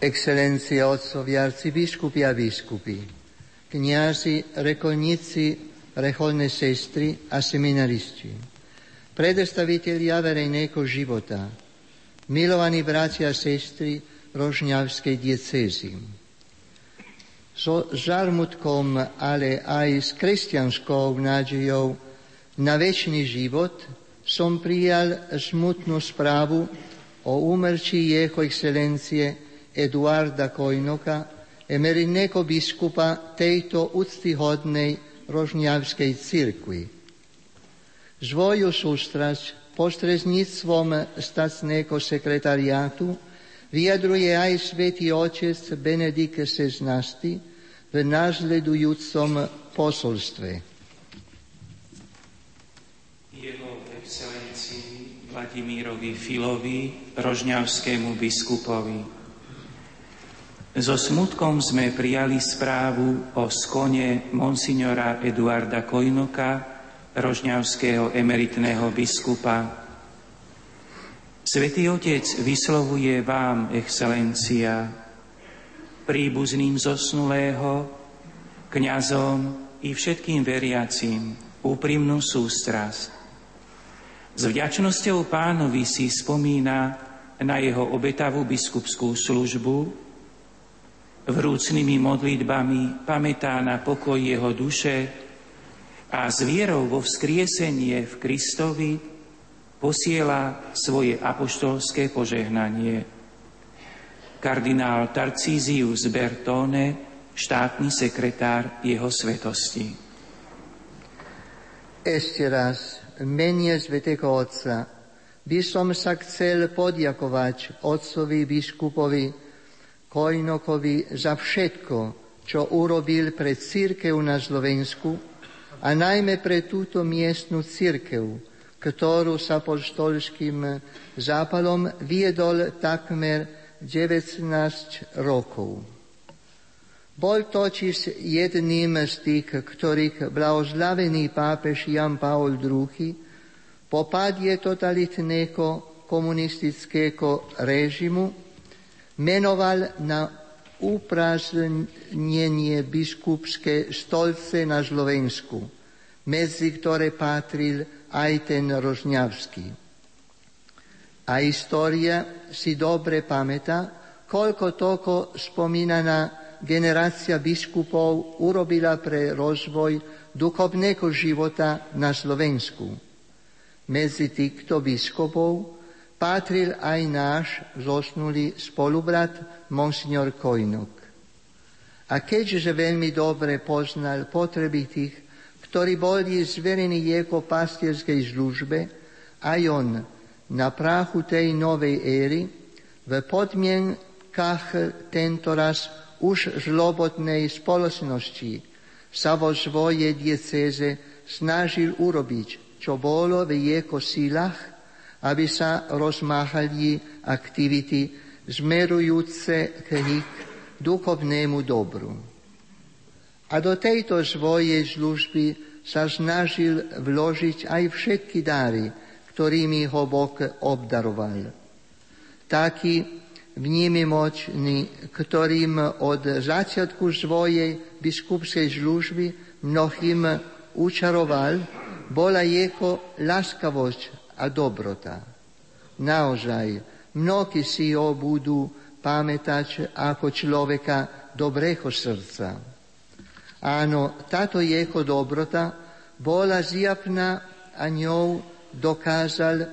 Excelencie otcovi, arcibiskupi a biskupi, kniazy, rekolníci, reholné sestry a seminaristi, predstavitelia verejného života, milovaní bratia a sestry Rožňavskej diecézy. So žarmutkom, ale aj s kresťanskou nádejou na väčší život som prijal smutnú správu o úmrtí jeho excelencie Eduarda Kojnoka, emeritného biskupa tejto úctyhodnej rožňavskej cirkvi. Svoju sústrasť postrezníctvom stacného sekretariátu vyjadruje aj svätý Otec Benedikt XVI v následujúcom posolstve. Jeho excelencii Vladimírovi Filovi, rožňavskému biskupovi, so smutkom sme prijali správu o skone monsignora Eduarda Kojnoka, rožňavského emeritného biskupa. Svetý Otec vyslovuje vám, excelencia, príbuzným zosnulého, kňazom i všetkým veriacím úprimnú sústrasť. S vďačnosťou pánovi si spomína na jeho obetavú biskupskú službu, vrúcnými modlitbami pamätá na pokoj jeho duše a s vierou vo vzkriesenie v Kristovi posiela svoje apoštolské požehnanie. Kardinál Tarcízius Bertone, štátny sekretár jeho svetosti. Ešte raz, mene Svetého Otca, by som sa chcel podjakovať Otcovi biskupovi Hojnokovi za všetko, čo urobil pre církev na Slovensku a najmä pre túto miestnu církev, ktorú sa pod štolským zápalom viedol takmer 19 rokov. Bol totiž jedným z tých, ktorých blahoslavený pápež Jan Paul II po padie totalitného komunistického režimu menoval na upraznenie biskupské stolce na Slovensku, medzi ktoré patril aj ten Rožňavský. A história si dobre pamätá, koľko toko spomínaná generácia biskupov urobila pre rozvoj duchovného života na Slovensku. Medzi týchto biskupov patril aj náš zosnulý spolubrat monsignor Kojnok. A keďže veľmi dobre poznal potreby tých, ktorí boli zverení jeho pastierskej službe, aj on na prachu tej novej éry v podmienkach tentoraz už žlobotnej spoločnosti sa vo svojej diecéze snažil urobiť, čo bolo v jeho sílach, aby sa rozmáhali aktivity zmerujúce k ich duchovnému dobru. A do tejto svojej služby sa snažil vložiť aj všetky dary, ktorými ho Boh obdaroval. Taký vnímimočný, ktorým od začiatku svojej biskupskej služby mnohým učaroval, bola jeho láskavosť a dobrota. Naozaj, mnohí si ho budú pamätať ako človeka dobrého srdca. Áno, táto jeho dobrota bola zjavná a ňou dokázal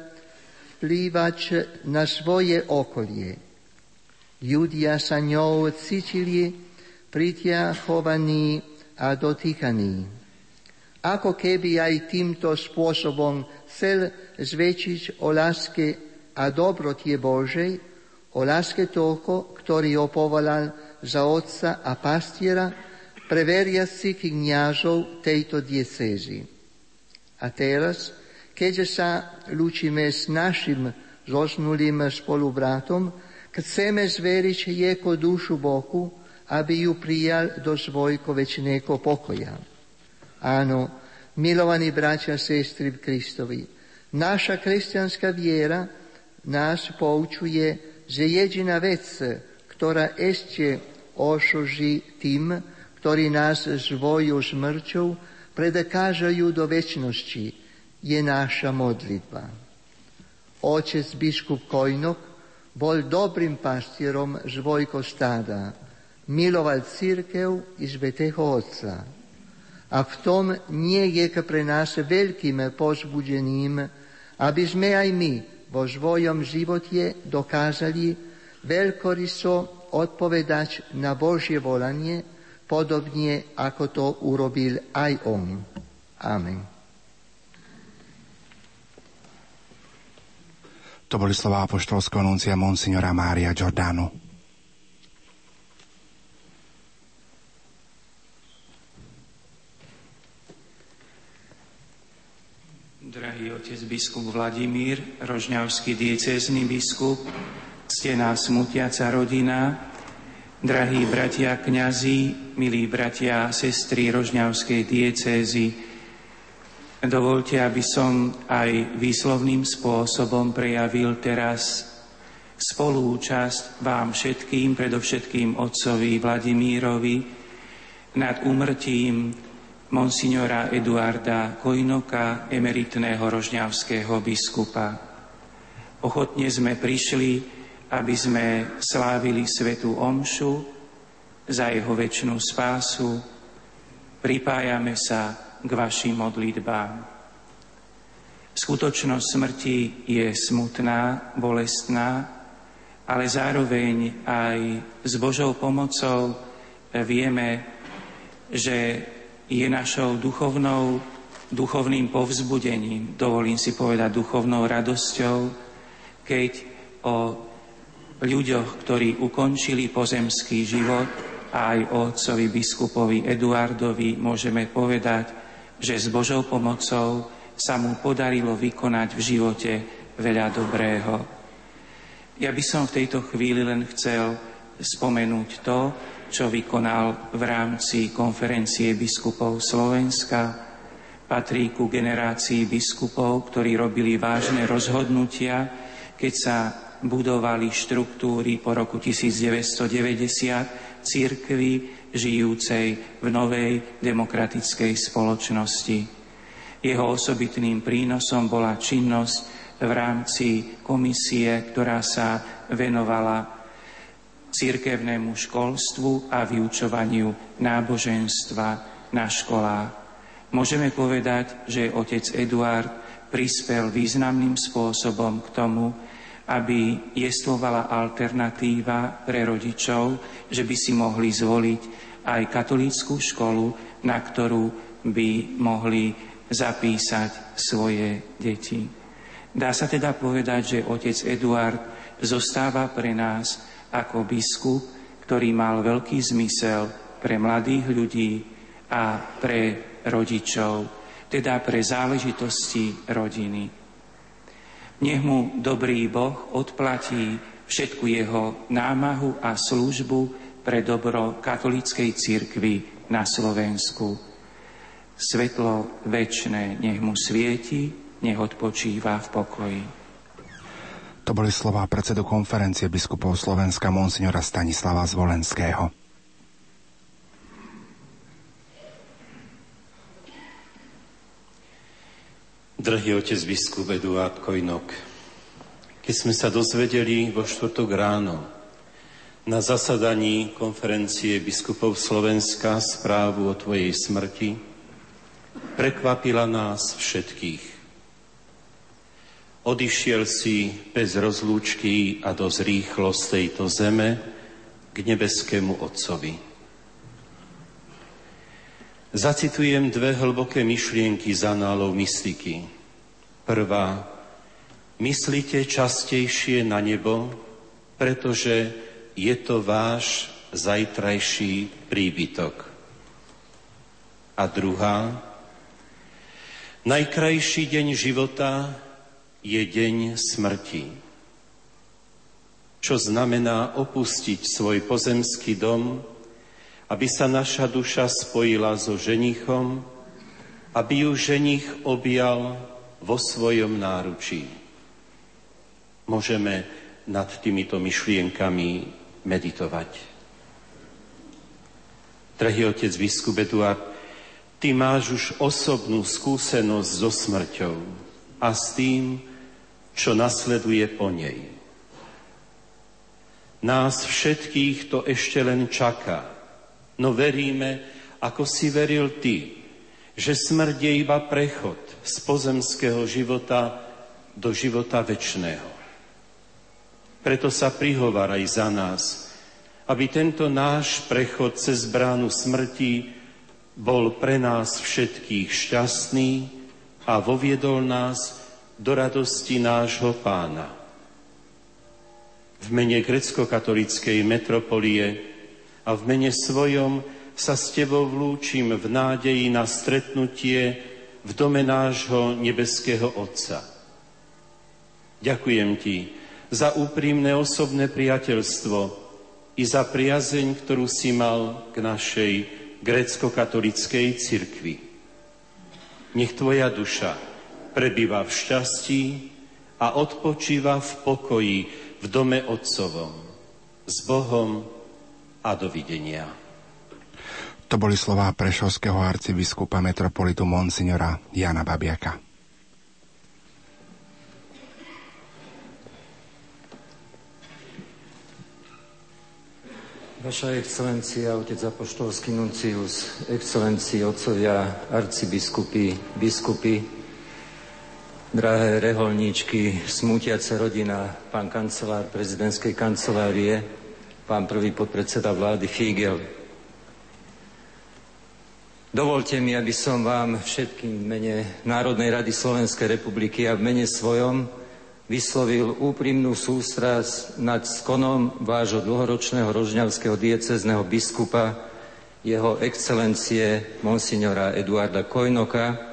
vplývať na svoje okolie. Ľudia sa ňou cítili pritiahovaní a dotýkaní. Ako keby aj týmto spôsobom chcel zväčšiť o láske a dobrotie Božej, o láske toho, ktorý ho povolal za otca a pastiera pre veriacich kniažov tejto diecézy. A teraz, keďže sa lúčime s našim zosnulým spolubratom, chceme zveriť jeho dušu Bohu, aby ju prijal do svojho večného pokoja. Áno, milovaní bratia a sestry v Kristovi, naša kresťanská viera nás poučuje, že jediná vec, ktorá ešte ošoží tým, ktorí nás svojou smrťou predekážajú do väčšnosti, je naša modlitba. Otec biskup Kojnok bol dobrým pastierom zvojko stáda, miloval církev i svetého Otca. A v tom nie je pre nás veľkým pozbudením, aby sme aj my vo svojom živote dokázali veľkoryso odpovedať na Božie volanie, podobne ako to urobil aj on. Amen. To boli slova apoštolského nuncia monsignora Mária Giordano. Drahý otec biskup Vladimír, rožňavský diecézny biskup, stená smutiaca rodina, Drahí bratia kňazi, milí bratia a sestry Rožňavskej diecézy, dovolte, aby som aj výslovným spôsobom prejavil teraz spolúčasť vám všetkým, predovšetkým otcovi Vladimírovi, nad umrtím monsignora Eduarda Kojnoka, emeritného rožňavského biskupa. Ochotne sme prišli aby sme slávili svetú omšu za jeho väčšnú spásu. Pripájame sa k vašim modlitbám. Skutočnosť smrti je smutná, bolestná, ale zároveň aj s Božou pomocou vieme, že je našou duchovnou, duchovným povzbudením, dovolím si povedať duchovnou radosťou, keď o ľuďoch, ktorí ukončili pozemský život a aj o otcovi biskupovi Eduardovi môžeme povedať, že s Božou pomocou sa mu podarilo vykonať v živote veľa dobrého. Ja by som v tejto chvíli len chcel spomenúť to, čo vykonal v rámci konferencie biskupov Slovenska. Patrí ku generácii biskupov, ktorí robili vážne rozhodnutia, keď sa budovali štruktúry po roku 1990 církvy žijúcej v novej demokratickej spoločnosti. Jeho osobitným prínosom bola činnosť v rámci komisie, ktorá sa venovala církevnému školstvu a vyučovaniu náboženstva na školách. Môžeme povedať, že otec Eduard prispel významným spôsobom k tomu, aby jestvovala alternatíva pre rodičov, že by si mohli zvoliť aj katolíckú školu, na ktorú by mohli zapísať svoje deti. Dá sa teda povedať, že otec Eduard zostáva pre nás ako biskup, ktorý mal veľký zmysel pre mladých ľudí a pre rodičov, teda pre záležitosti rodiny. Nech mu dobrý Boh odplatí všetku jeho námahu a službu pre dobro katolíckej cirkvi na Slovensku. Svetlo väčšné nech mu svieti, nech odpočíva v pokoji. To boli slova predsedu konferencie biskupov Slovenska monsignora Stanislava Zvolenského. Drahý otec biskup Eduard Kojnok, keď sme sa dozvedeli vo štvrtok ráno na zasadaní konferencie biskupov Slovenska správu o tvojej smrti, prekvapila nás všetkých. Odišiel si bez rozlúčky a dosť rýchlo z tejto zeme k nebeskému Otcovi. Zacitujem dve hlboké myšlienky z análov mystiky. Prvá. Myslite častejšie na nebo, pretože je to váš zajtrajší príbytok. A druhá. Najkrajší deň života je deň smrti. Čo znamená opustiť svoj pozemský dom, aby sa naša duša spojila so ženichom, aby ju ženich objal vo svojom náručí. Môžeme nad týmito myšlienkami meditovať. Drahý otec biskup Eduard, ty máš už osobnú skúsenosť so smrťou a s tým, čo nasleduje po nej. Nás všetkých to ešte len čaká, no veríme, ako si veril ty, že smrť je iba prechod z pozemského života do života väčšného. Preto sa prihovaraj za nás, aby tento náš prechod cez bránu smrti bol pre nás všetkých šťastný a voviedol nás do radosti nášho pána. V mene grecko-katolíckej metropolie a v mene svojom sa s Tebou vlúčim v nádeji na stretnutie v dome nášho nebeského Otca. Ďakujem Ti za úprimné osobné priateľstvo i za priazeň, ktorú si mal k našej grecko-katolickej cirkvi. Nech Tvoja duša prebýva v šťastí a odpočíva v pokoji v dome Otcovom. S Bohom a dovidenia. To boli slová prešovského arcibiskupa metropolitu Monsignora Jana Babiaka. Vaša excelencia, otec apoštolský nuncius, excelencii, otcovia, arcibiskupy, biskupy, Drahé reholníčky, smútiace rodina, pán kancelár prezidentskej kancelárie, pán prvý podpredseda vlády Fígel. Dovolte mi, aby som vám všetkým v mene Národnej rady Slovenskej republiky a v mene svojom vyslovil úprimnú sústrasť nad skonom vášho dlhoročného rožňavského diecezneho biskupa, jeho excelencie monsignora Eduarda Kojnoka,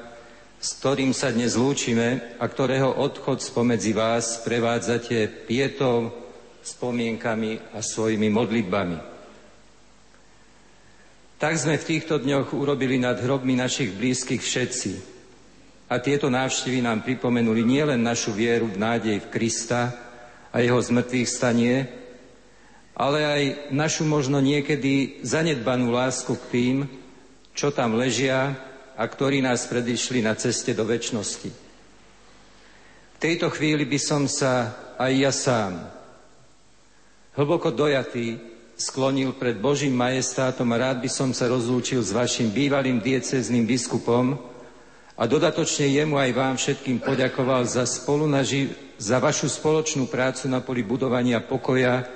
s ktorým sa dnes lúčime a ktorého odchod spomedzi vás prevádzate pietou, spomienkami a svojimi modlitbami. Tak sme v týchto dňoch urobili nad hrobmi našich blízkych všetci. A tieto návštevy nám pripomenuli nielen našu vieru v nádej v Krista a jeho zmrtvých stanie, ale aj našu možno niekedy zanedbanú lásku k tým, čo tam ležia a ktorí nás predišli na ceste do väčšnosti. V tejto chvíli by som sa aj ja sám, hlboko dojatý, sklonil pred Božím majestátom a rád by som sa rozlúčil s vašim bývalým diecezným biskupom a dodatočne jemu aj vám všetkým poďakoval za, spolunaži- za vašu spoločnú prácu na poli budovania pokoja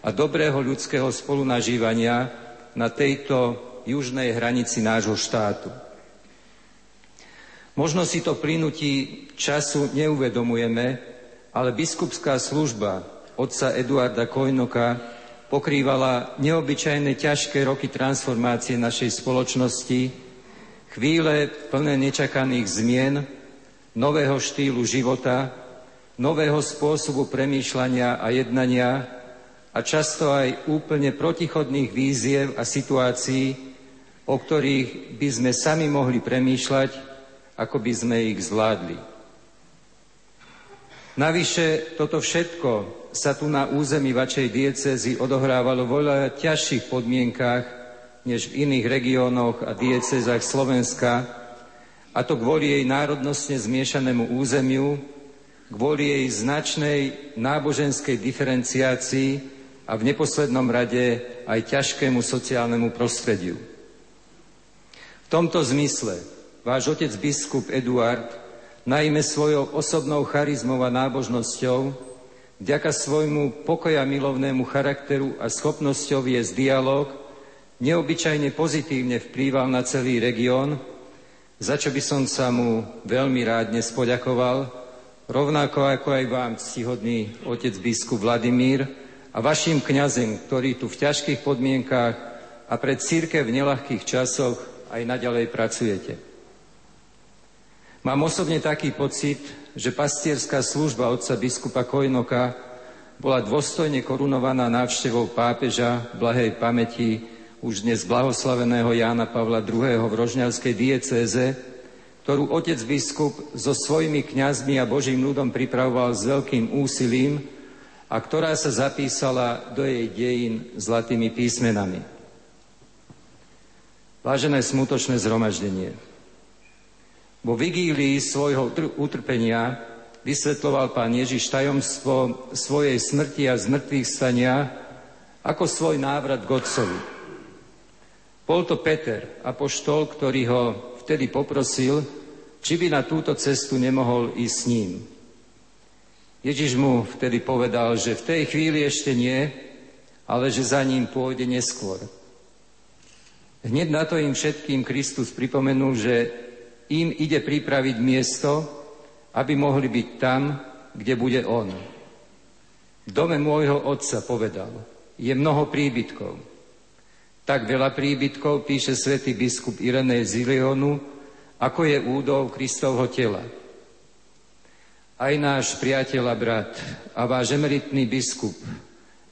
a dobrého ľudského spolunažívania na tejto južnej hranici nášho štátu. Možno si to plynutí času neuvedomujeme, ale biskupská služba otca Eduarda Kojnoka pokrývala neobyčajné ťažké roky transformácie našej spoločnosti, chvíle plné nečakaných zmien, nového štýlu života, nového spôsobu premýšľania a jednania a často aj úplne protichodných víziev a situácií, o ktorých by sme sami mohli premýšľať, ako by sme ich zvládli. Navyše toto všetko sa tu na území vašej diecezy odohrávalo v oveľa ťažších podmienkách než v iných regiónoch a diecezách Slovenska, a to kvôli jej národnostne zmiešanému územiu, kvôli jej značnej náboženskej diferenciácii a v neposlednom rade aj ťažkému sociálnemu prostrediu. V tomto zmysle váš otec biskup Eduard najmä svojou osobnou charizmou a nábožnosťou, vďaka svojmu pokoja milovnému charakteru a schopnosťou viesť dialog, neobyčajne pozitívne vplýval na celý región, za čo by som sa mu veľmi rád dnes poďakoval, rovnako ako aj vám, ctihodný otec biskup Vladimír, a vašim kňazem, ktorí tu v ťažkých podmienkách a pred církev v nelahkých časoch aj naďalej pracujete. Mám osobne taký pocit, že pastierská služba otca biskupa Kojnoka bola dôstojne korunovaná návštevou pápeža blahej pamäti už dnes blahoslaveného Jána Pavla II. v Rožňavskej diecéze, ktorú otec biskup so svojimi kňazmi a Božím ľudom pripravoval s veľkým úsilím a ktorá sa zapísala do jej dejín zlatými písmenami. Vážené smutočné zhromaždenie, vo vigílii svojho utrpenia vysvetloval pán Ježiš tajomstvo svojej smrti a zmrtvých stania ako svoj návrat k Otcovi. Bol to Peter, apoštol, ktorý ho vtedy poprosil, či by na túto cestu nemohol ísť s ním. Ježiš mu vtedy povedal, že v tej chvíli ešte nie, ale že za ním pôjde neskôr. Hneď na to im všetkým Kristus pripomenul, že im ide pripraviť miesto, aby mohli byť tam, kde bude On. V dome môjho otca povedal, je mnoho príbytkov. Tak veľa príbytkov, píše svätý biskup Irenej Zilionu, ako je údov Kristovho tela. Aj náš priateľ a brat a váš emeritný biskup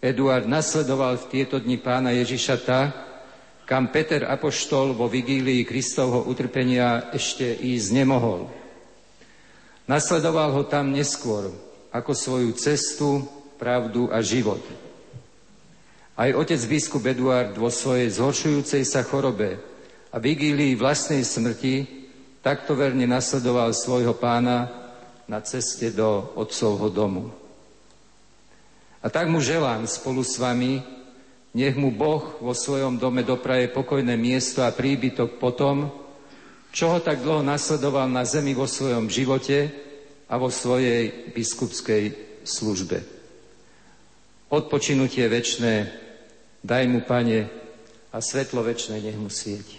Eduard nasledoval v tieto dni pána Ježiša tak, kam Peter Apoštol vo vigílii Kristovho utrpenia ešte ísť nemohol. Nasledoval ho tam neskôr ako svoju cestu, pravdu a život. Aj otec biskup Eduard vo svojej zhoršujúcej sa chorobe a vigílii vlastnej smrti takto verne nasledoval svojho pána na ceste do otcovho domu. A tak mu želám spolu s vami, nech mu Boh vo svojom dome dopraje pokojné miesto a príbytok po tom, čo ho tak dlho nasledoval na zemi vo svojom živote a vo svojej biskupskej službe. Odpočinutie večné daj mu, Pane, a svetlo večné nech mu svieti.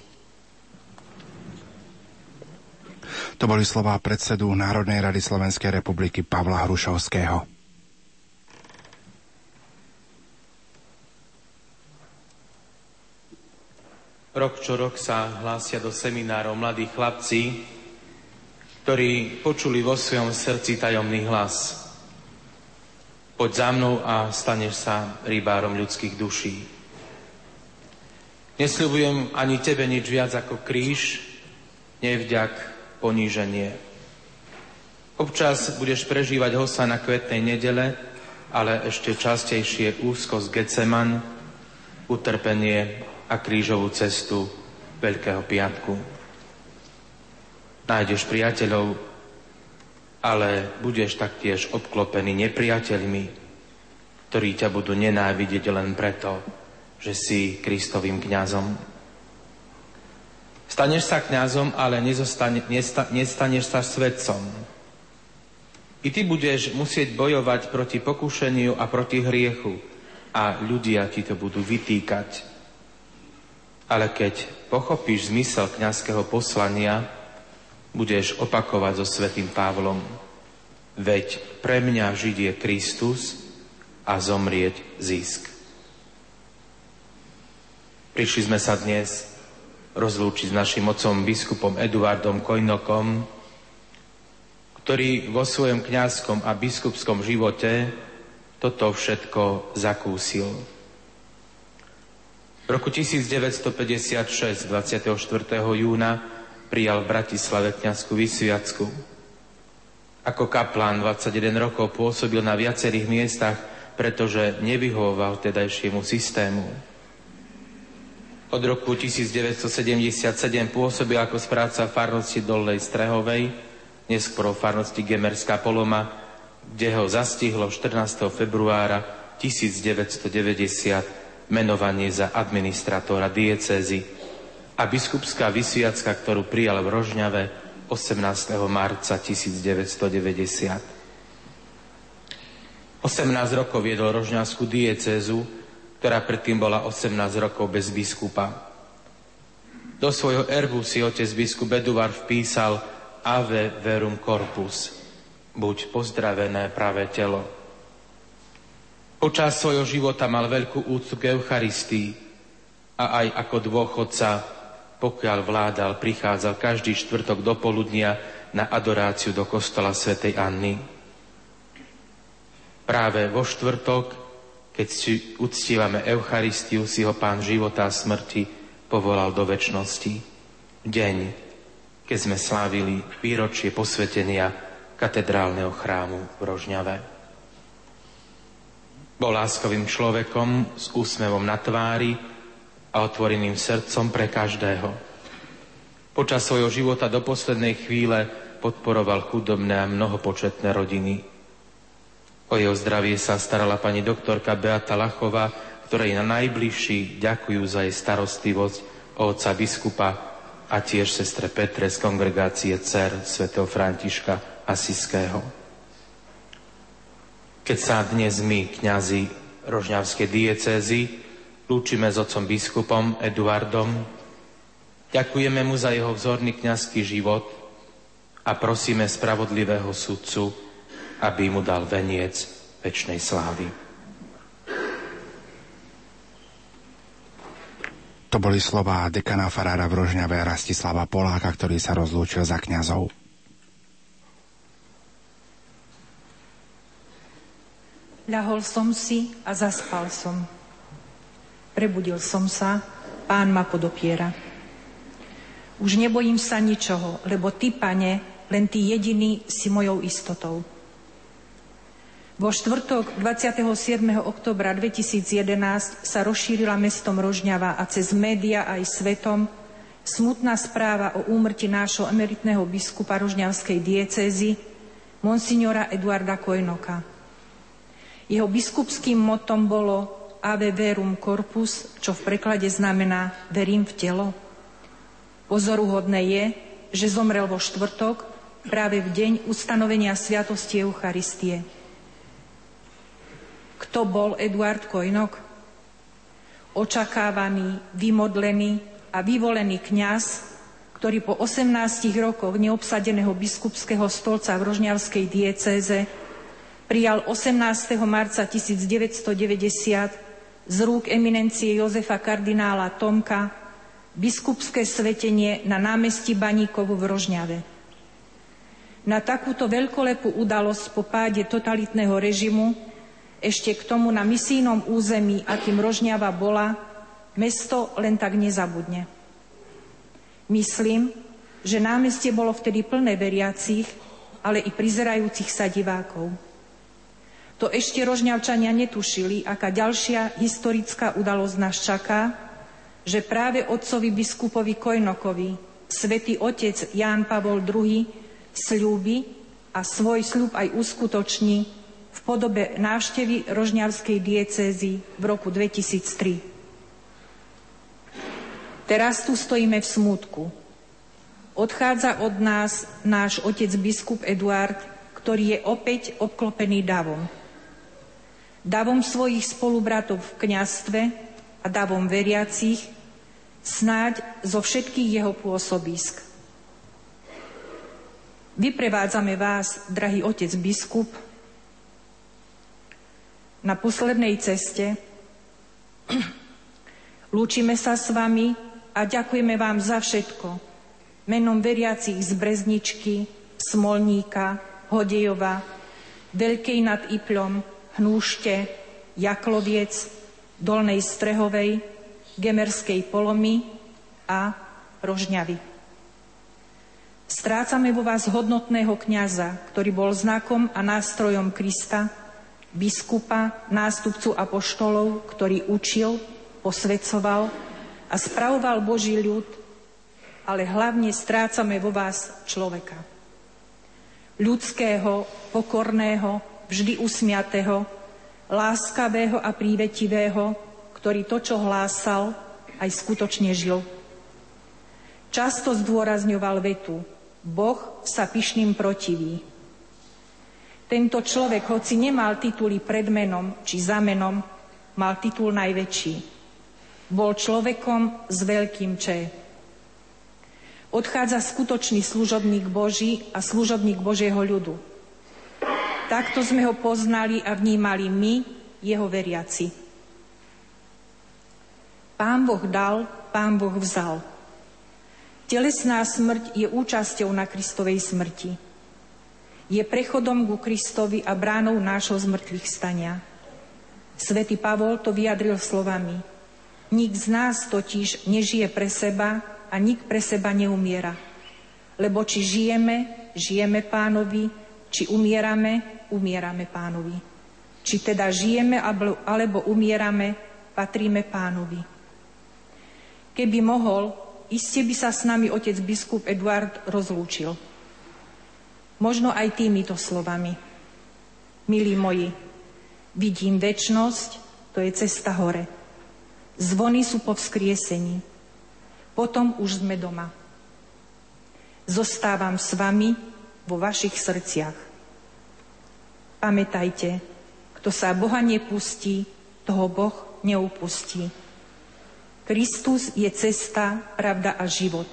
To boli slová predsedu Národnej rady Slovenskej republiky Pavla Hrušovského. Rok čo rok sa hlásia do seminárov mladí chlapci, ktorí počuli vo svojom srdci tajomný hlas. Poď za mnou a staneš sa rybárom ľudských duší. Nesľubujem ani tebe nič viac ako kríž, nevďak, poníženie. Občas budeš prežívať hosa na kvetnej nedele, ale ešte častejšie úzkosť Geceman, utrpenie a krížovú cestu Veľkého piatku. Nájdeš priateľov, ale budeš taktiež obklopený nepriateľmi, ktorí ťa budú nenávidieť len preto, že si Kristovým kňazom. Staneš sa kňazom, ale nezostane, nesta, nestaneš sa svedcom. I ty budeš musieť bojovať proti pokušeniu a proti hriechu a ľudia ti to budú vytýkať ale keď pochopíš zmysel kňazského poslania, budeš opakovať so svetým Pavlom. Veď pre mňa žiť je Kristus a zomrieť zisk. Prišli sme sa dnes rozlúčiť s našim otcom biskupom Eduardom Kojnokom, ktorý vo svojom kňazskom a biskupskom živote toto všetko zakúsil. V roku 1956, 24. júna, prijal v Bratislave kniazskú vysviacku. Ako kaplán 21 rokov pôsobil na viacerých miestach, pretože nevyhovoval tedajšiemu systému. Od roku 1977 pôsobil ako správca farnosti Dolnej Strehovej, neskôr farnosti Gemerská Poloma, kde ho zastihlo 14. februára 1990 menovanie za administratóra diecézy a biskupská vysviacka, ktorú prijal v Rožňave 18. marca 1990. 18 rokov viedol rožňavskú diecézu, ktorá predtým bola 18 rokov bez biskupa. Do svojho erbu si otec biskup Eduard vpísal Ave verum corpus, buď pozdravené pravé telo. Počas svojho života mal veľkú úctu k Eucharistii a aj ako dôchodca, pokiaľ vládal, prichádzal každý štvrtok do poludnia na adoráciu do kostola svätej Anny. Práve vo štvrtok, keď si uctívame Eucharistiu, si ho Pán života a smrti povolal do väčšnosti. Deň, keď sme slávili výročie posvetenia katedrálneho chrámu v Rožňave. Bol láskovým človekom s úsmevom na tvári a otvoreným srdcom pre každého. Počas svojho života do poslednej chvíle podporoval chudobné a mnohopočetné rodiny O jeho zdravie sa starala pani doktorka Beata Lachová, ktorej na najbližší ďakujú za jej starostlivosť otca biskupa a tiež sestre Petre z kongregácie Cer svätého Františka Asiského. Keď sa dnes my, kňazi Rožňavskej diecézy, lúčime s otcom biskupom Eduardom, ďakujeme mu za jeho vzorný kňazský život a prosíme spravodlivého sudcu, aby mu dal veniec väčšnej slávy. To boli slová dekana farára v Rožňave Rastislava Poláka, ktorý sa rozlúčil za kňazov. Ľahol som si a zaspal som. Prebudil som sa, pán ma podopiera. Už nebojím sa ničoho, lebo ty, pane, len ty jediný si mojou istotou. Vo štvrtok 27. oktobra 2011 sa rozšírila mestom Rožňava a cez média aj svetom smutná správa o úmrti nášho emeritného biskupa Rožňavskej diecézy, monsignora Eduarda Kojnoka. Jeho biskupským motom bolo Ave verum corpus, čo v preklade znamená verím v telo. Pozoruhodné je, že zomrel vo štvrtok, práve v deň ustanovenia Sviatosti Eucharistie. Kto bol Eduard Kojnok? Očakávaný, vymodlený a vyvolený kňaz, ktorý po 18 rokoch neobsadeného biskupského stolca v Rožňavskej diecéze prijal 18. marca 1990 z rúk eminencie Jozefa kardinála Tomka biskupské svetenie na námestí Baníkovu v Rožňave. Na takúto veľkolepú udalosť po páde totalitného režimu ešte k tomu na misijnom území, akým Rožňava bola, mesto len tak nezabudne. Myslím, že námestie bolo vtedy plné veriacich, ale i prizerajúcich sa divákov. To ešte rožňavčania netušili, aká ďalšia historická udalosť nás čaká, že práve otcovi biskupovi Kojnokovi svätý otec Ján Pavol II sľúbi a svoj sľub aj uskutoční v podobe návštevy Rožňavskej diecézy v roku 2003. Teraz tu stojíme v smútku. Odchádza od nás náš otec biskup Eduard, ktorý je opäť obklopený davom. Davom svojich spolubratov v kňastve a davom veriacich, snáď zo všetkých jeho pôsobisk. Vyprevádzame vás, drahý otec biskup, na poslednej ceste. Lúčime sa s vami a ďakujeme vám za všetko. Menom veriacich z Brezničky, Smolníka, Hodejova, Veľkej nad Iplom, Hnúšte, Jakloviec, Dolnej Strehovej, Gemerskej Polomy a Rožňavy. Strácame vo vás hodnotného kňaza, ktorý bol znakom a nástrojom Krista, biskupa, nástupcu apoštolov, ktorý učil, posvedcoval a spravoval Boží ľud, ale hlavne strácame vo vás človeka. Ľudského, pokorného, vždy usmiatého, láskavého a prívetivého, ktorý to, čo hlásal, aj skutočne žil. Často zdôrazňoval vetu Boh sa pyšným protiví. Tento človek, hoci nemal tituly pred menom či za menom, mal titul najväčší. Bol človekom s veľkým Č. Odchádza skutočný služobník Boží a služobník Božieho ľudu. Takto sme ho poznali a vnímali my, jeho veriaci. Pán Boh dal, Pán Boh vzal. Telesná smrť je účasťou na Kristovej smrti. Je prechodom ku Kristovi a bránou nášho zmrtvých stania. Svetý Pavol to vyjadril slovami. Nik z nás totiž nežije pre seba a nik pre seba neumiera. Lebo či žijeme, žijeme pánovi, či umierame, umierame pánovi. Či teda žijeme alebo umierame, patríme pánovi. Keby mohol, iste by sa s nami otec biskup Eduard rozlúčil. Možno aj týmito slovami. Milí moji, vidím väčnosť, to je cesta hore. Zvony sú po vzkriesení. Potom už sme doma. Zostávam s vami vo vašich srdciach. Pamätajte, kto sa Boha nepustí, toho Boh neupustí. Kristus je cesta, pravda a život.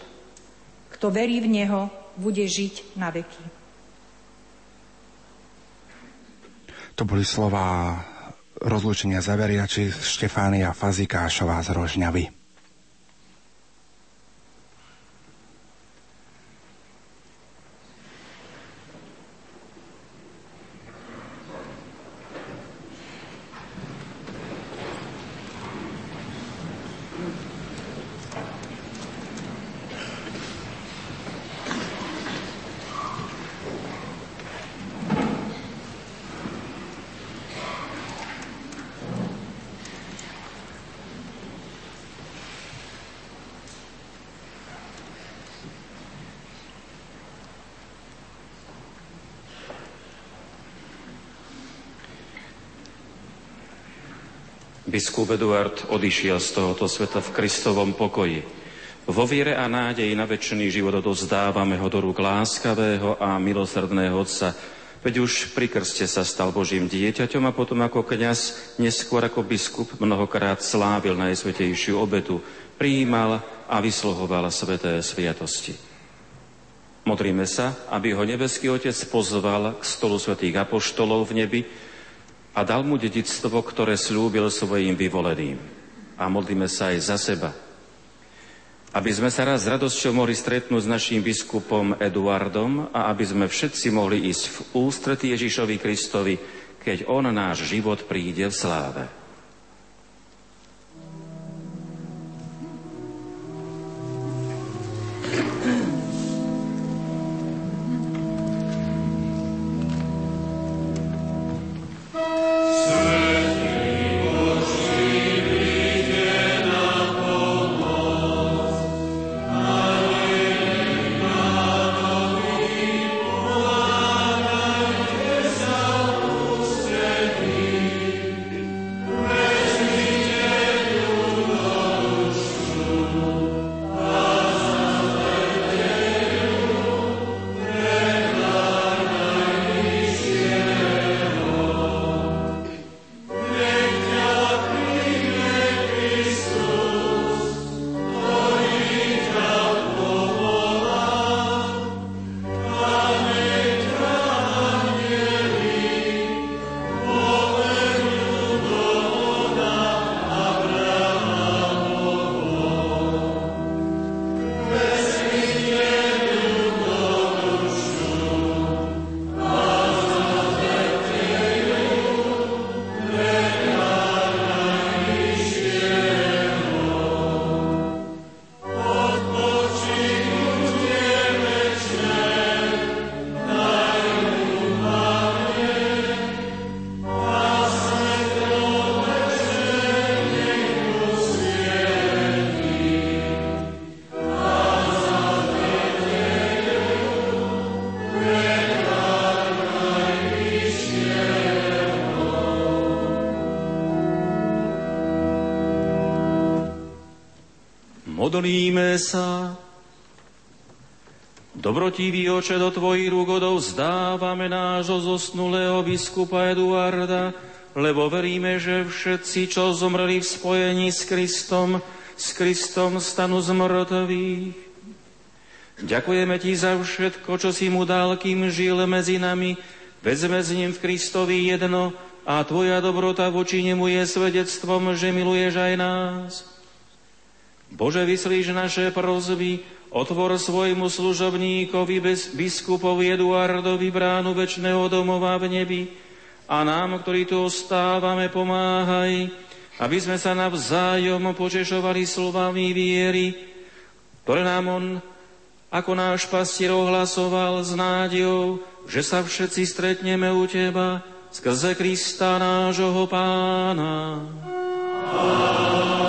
Kto verí v Neho, bude žiť na veky. To boli slova rozlúčenia zaveriači Štefánia Fazikášová z Rožňavy. Biskup Eduard odišiel z tohoto sveta v Kristovom pokoji. Vo viere a nádeji na väčší život odozdávame ho do rúk láskavého a milosrdného Otca, veď už pri krste sa stal Božím dieťaťom a potom ako kňaz, neskôr ako biskup, mnohokrát slávil najsvetejšiu obetu, prijímal a vysluhoval sveté sviatosti. Modríme sa, aby ho nebeský Otec pozval k stolu svetých apoštolov v nebi, a dal mu dedictvo, ktoré slúbil svojim vyvoleným. A modlíme sa aj za seba. Aby sme sa raz s radosťou mohli stretnúť s našim biskupom Eduardom a aby sme všetci mohli ísť v ústretí Ježišovi Kristovi, keď on náš život príde v sláve. Modlíme sa. Dobrotivý oče, do Tvojich rúk zdávame nášho zosnulého biskupa Eduarda, lebo veríme, že všetci, čo zomreli v spojení s Kristom, s Kristom stanú z mŕtvych. Ďakujeme Ti za všetko, čo si mu dal, kým žil medzi nami, vezme s ním v Kristovi jedno a Tvoja dobrota voči nemu je svedectvom, že miluješ aj nás. Bože, vyslíš naše prozby, Otvor svojmu služobníkovi biskupovi Eduardovi bránu väčšného domova v nebi a nám, ktorí tu ostávame, pomáhaj, aby sme sa navzájom počešovali slovami viery, ktoré nám On ako náš pastier ohlasoval s nádejou, že sa všetci stretneme u Teba skrze Krista nášho Pána. Amen.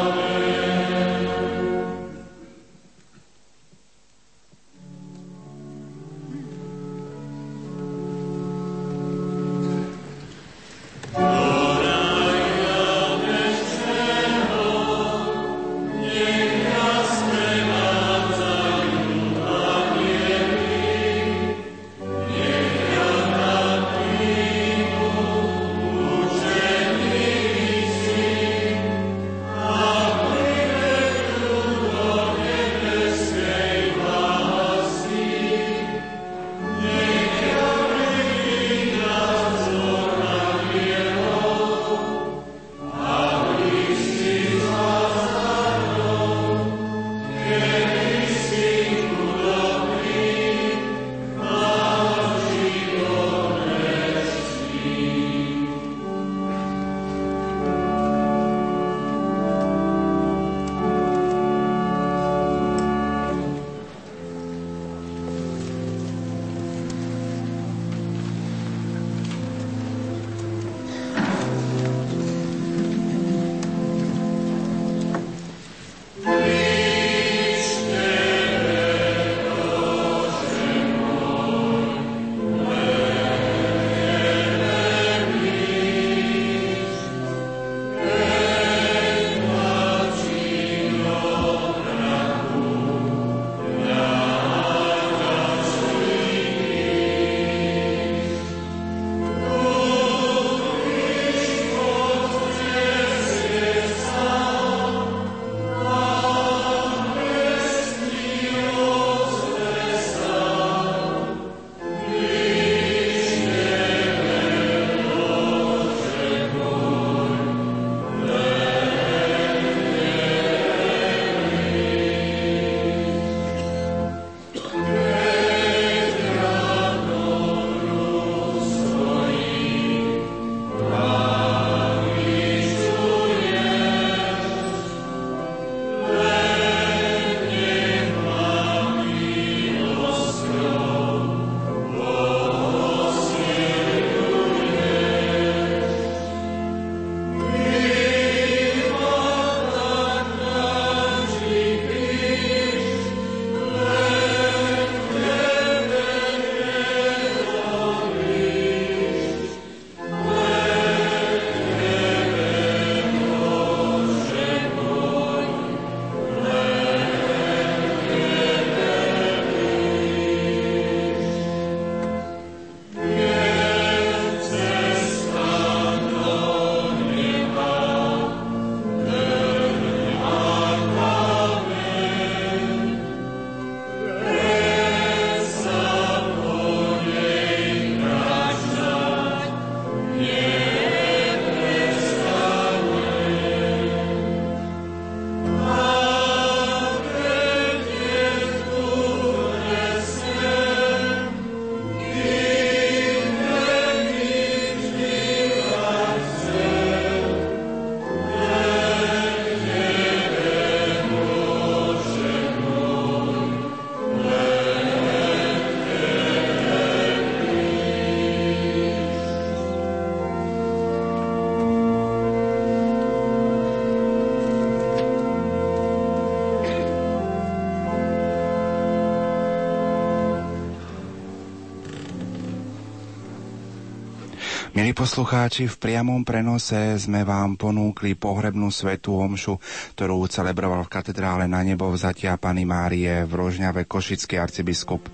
Milí poslucháči, v priamom prenose sme vám ponúkli pohrebnú svetú omšu, ktorú celebroval v katedrále na nebo vzatia Pany Márie v Rožňave košický arcibiskup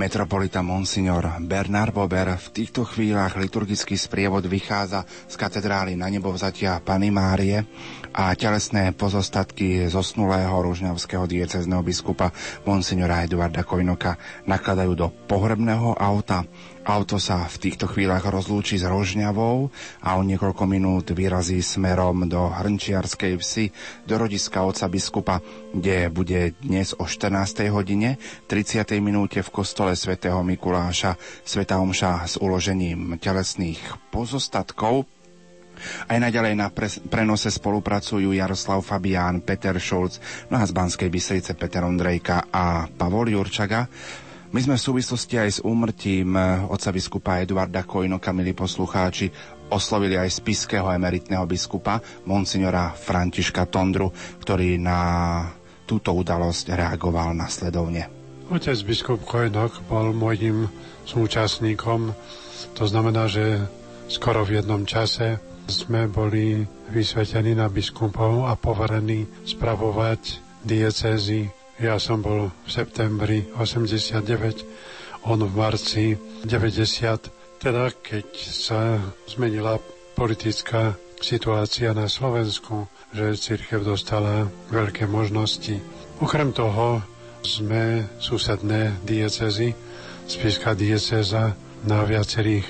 metropolita Monsignor Bernard Bober. V týchto chvíľach liturgický sprievod vychádza z katedrály na nebo vzatia Pany Márie a telesné pozostatky zosnulého ružňavského diecezneho biskupa Monsignora Eduarda Kojnoka nakladajú do pohrebného auta Auto sa v týchto chvíľach rozlúči s Rožňavou a o niekoľko minút vyrazí smerom do Hrnčiarskej vsi, do rodiska oca biskupa, kde bude dnes o 14. hodine 30. minúte v kostole svätého Mikuláša Sveta Omša s uložením telesných pozostatkov aj naďalej na pre- prenose spolupracujú Jaroslav Fabián, Peter Šulc, no a z Banskej Bystrice Peter Ondrejka a Pavol Jurčaga. My sme v súvislosti aj s úmrtím eh, otca biskupa Eduarda Kojnoka, milí poslucháči, oslovili aj spiského emeritného biskupa, monsignora Františka Tondru, ktorý na túto udalosť reagoval nasledovne. Otec biskup Kojnok bol môjim súčasníkom, to znamená, že skoro v jednom čase sme boli vysvetení na biskupov a poverení spravovať diecézy ja som bol v septembri 89, on v marci 90. Teda keď sa zmenila politická situácia na Slovensku, že církev dostala veľké možnosti. Okrem toho sme susedné diecezy, Spiska dieceza na viacerých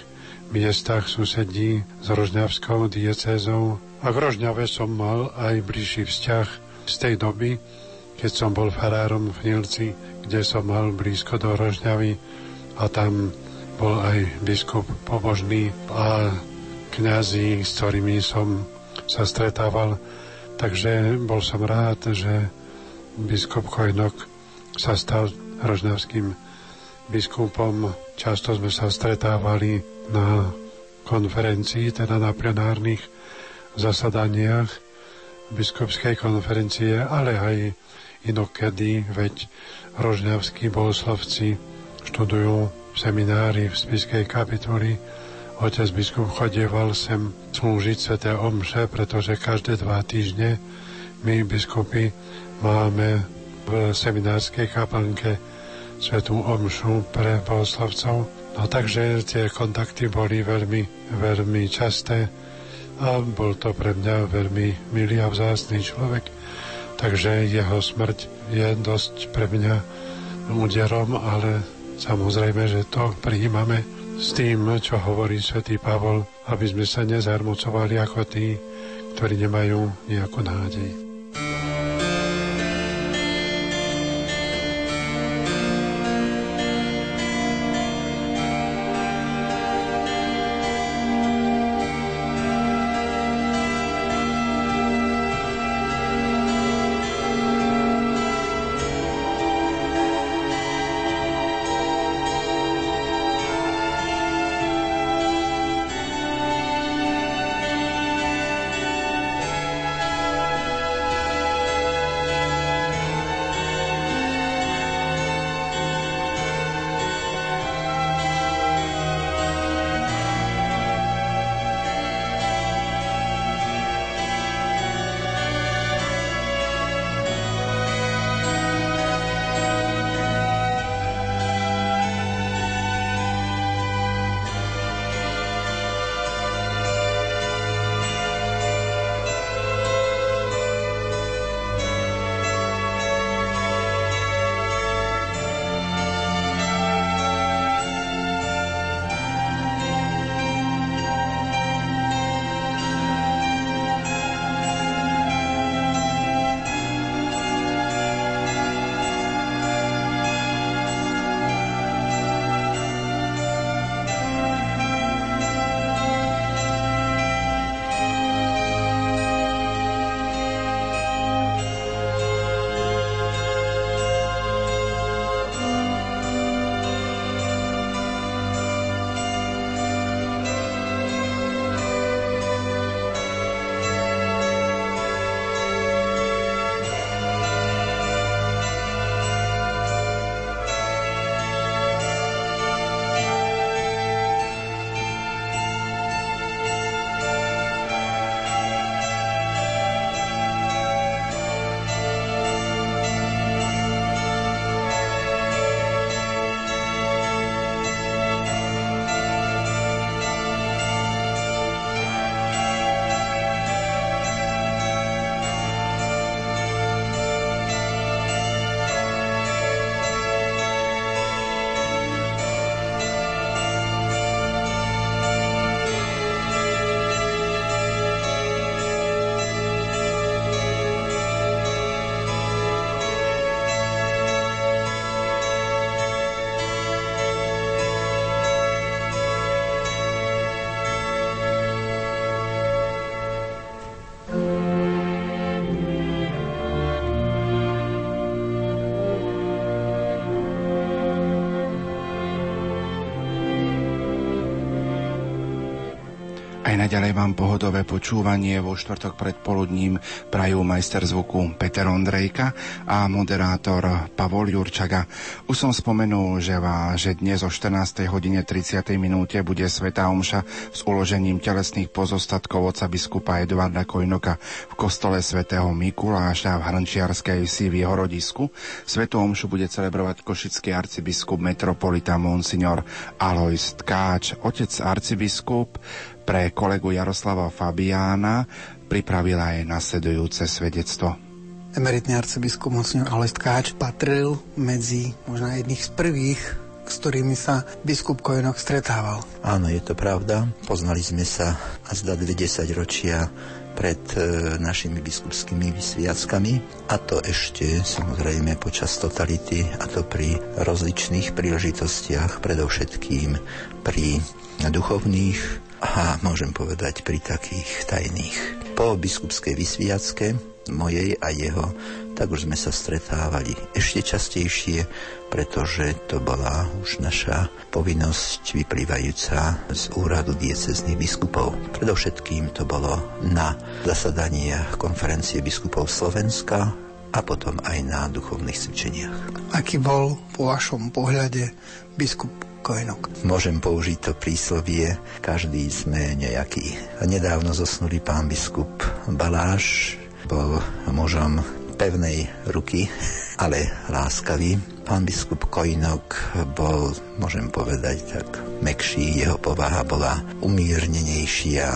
miestach susedí s Rožňavskou diecezou a v Rožňave som mal aj bližší vzťah z tej doby, keď som bol farárom v Nilci, kde som mal blízko do Rožňavy a tam bol aj biskup pobožný a kňazi, s ktorými som sa stretával. Takže bol som rád, že biskup Kojnok sa stal rožňavským biskupom. Často sme sa stretávali na konferencii, teda na plenárnych zasadaniach biskupskej konferencie, ale aj inokedy, veď rožňavskí bohoslovci študujú v seminári v Spiskej kapitoli. Otec biskup chodieval sem slúžiť sveté omše, pretože každé dva týždne my biskupy máme v seminárskej kaplnke svetú omšu pre bohoslovcov. No takže tie kontakty boli veľmi, veľmi časté a bol to pre mňa veľmi milý a vzácný človek Takže jeho smrť je dosť pre mňa úderom, ale samozrejme, že to prijímame s tým, čo hovorí svätý Pavol, aby sme sa nezarmocovali ako tí, ktorí nemajú nejakú nádej. Aj naďalej vám pohodové počúvanie vo štvrtok pred poludním prajú majster zvuku Peter Ondrejka a moderátor Pavol Jurčaga. Už som spomenul, že, vás, že dnes o 14. hodine 30. minúte bude Sveta Omša s uložením telesných pozostatkov oca biskupa Eduarda Kojnoka v kostole svätého Mikuláša v Hrnčiarskej vsi v jeho rodisku. Svetu Omšu bude celebrovať košický arcibiskup metropolita Monsignor Alois Tkáč, otec arcibiskup pre kolegu Jaroslava Fabiána pripravila aj nasledujúce svedectvo. Emeritný arcibiskup Monsignor Alois Tkáč patril medzi možno jedných z prvých s ktorými sa biskup Kojenok stretával. Áno, je to pravda. Poznali sme sa a zda 20 ročia pred e, našimi biskupskými vysviackami a to ešte samozrejme počas totality a to pri rozličných príležitostiach, predovšetkým pri duchovných a môžem povedať pri takých tajných. Po biskupskej vysviacke mojej a jeho, tak už sme sa stretávali ešte častejšie, pretože to bola už naša povinnosť vyplývajúca z úradu diecezných biskupov. Predovšetkým to bolo na zasadaniach konferencie biskupov Slovenska a potom aj na duchovných cvičeniach. Aký bol po vašom pohľade biskup Kojenok. Môžem použiť to príslovie, každý sme nejaký. Nedávno zosnulý pán biskup Baláš bol mužom pevnej ruky, ale láskavý. Pán biskup Kojnok bol, môžem povedať, tak mekší, jeho povaha bola umírnenejšia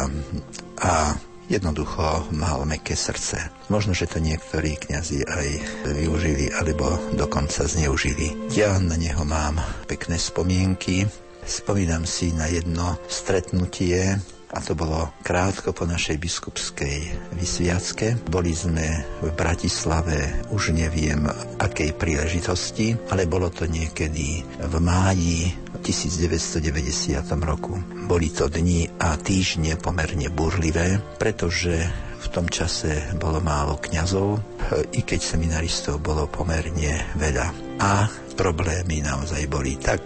a Jednoducho mal meké srdce. Možno, že to niektorí kňazi aj využili alebo dokonca zneužili. Ja na neho mám pekné spomienky. Spomínam si na jedno stretnutie, a to bolo krátko po našej biskupskej vysviacke. Boli sme v Bratislave, už neviem akej príležitosti, ale bolo to niekedy v máji 1990 roku. Boli to dni a týždne pomerne burlivé, pretože v tom čase bolo málo kňazov, i keď seminaristov bolo pomerne veľa. A problémy naozaj boli tak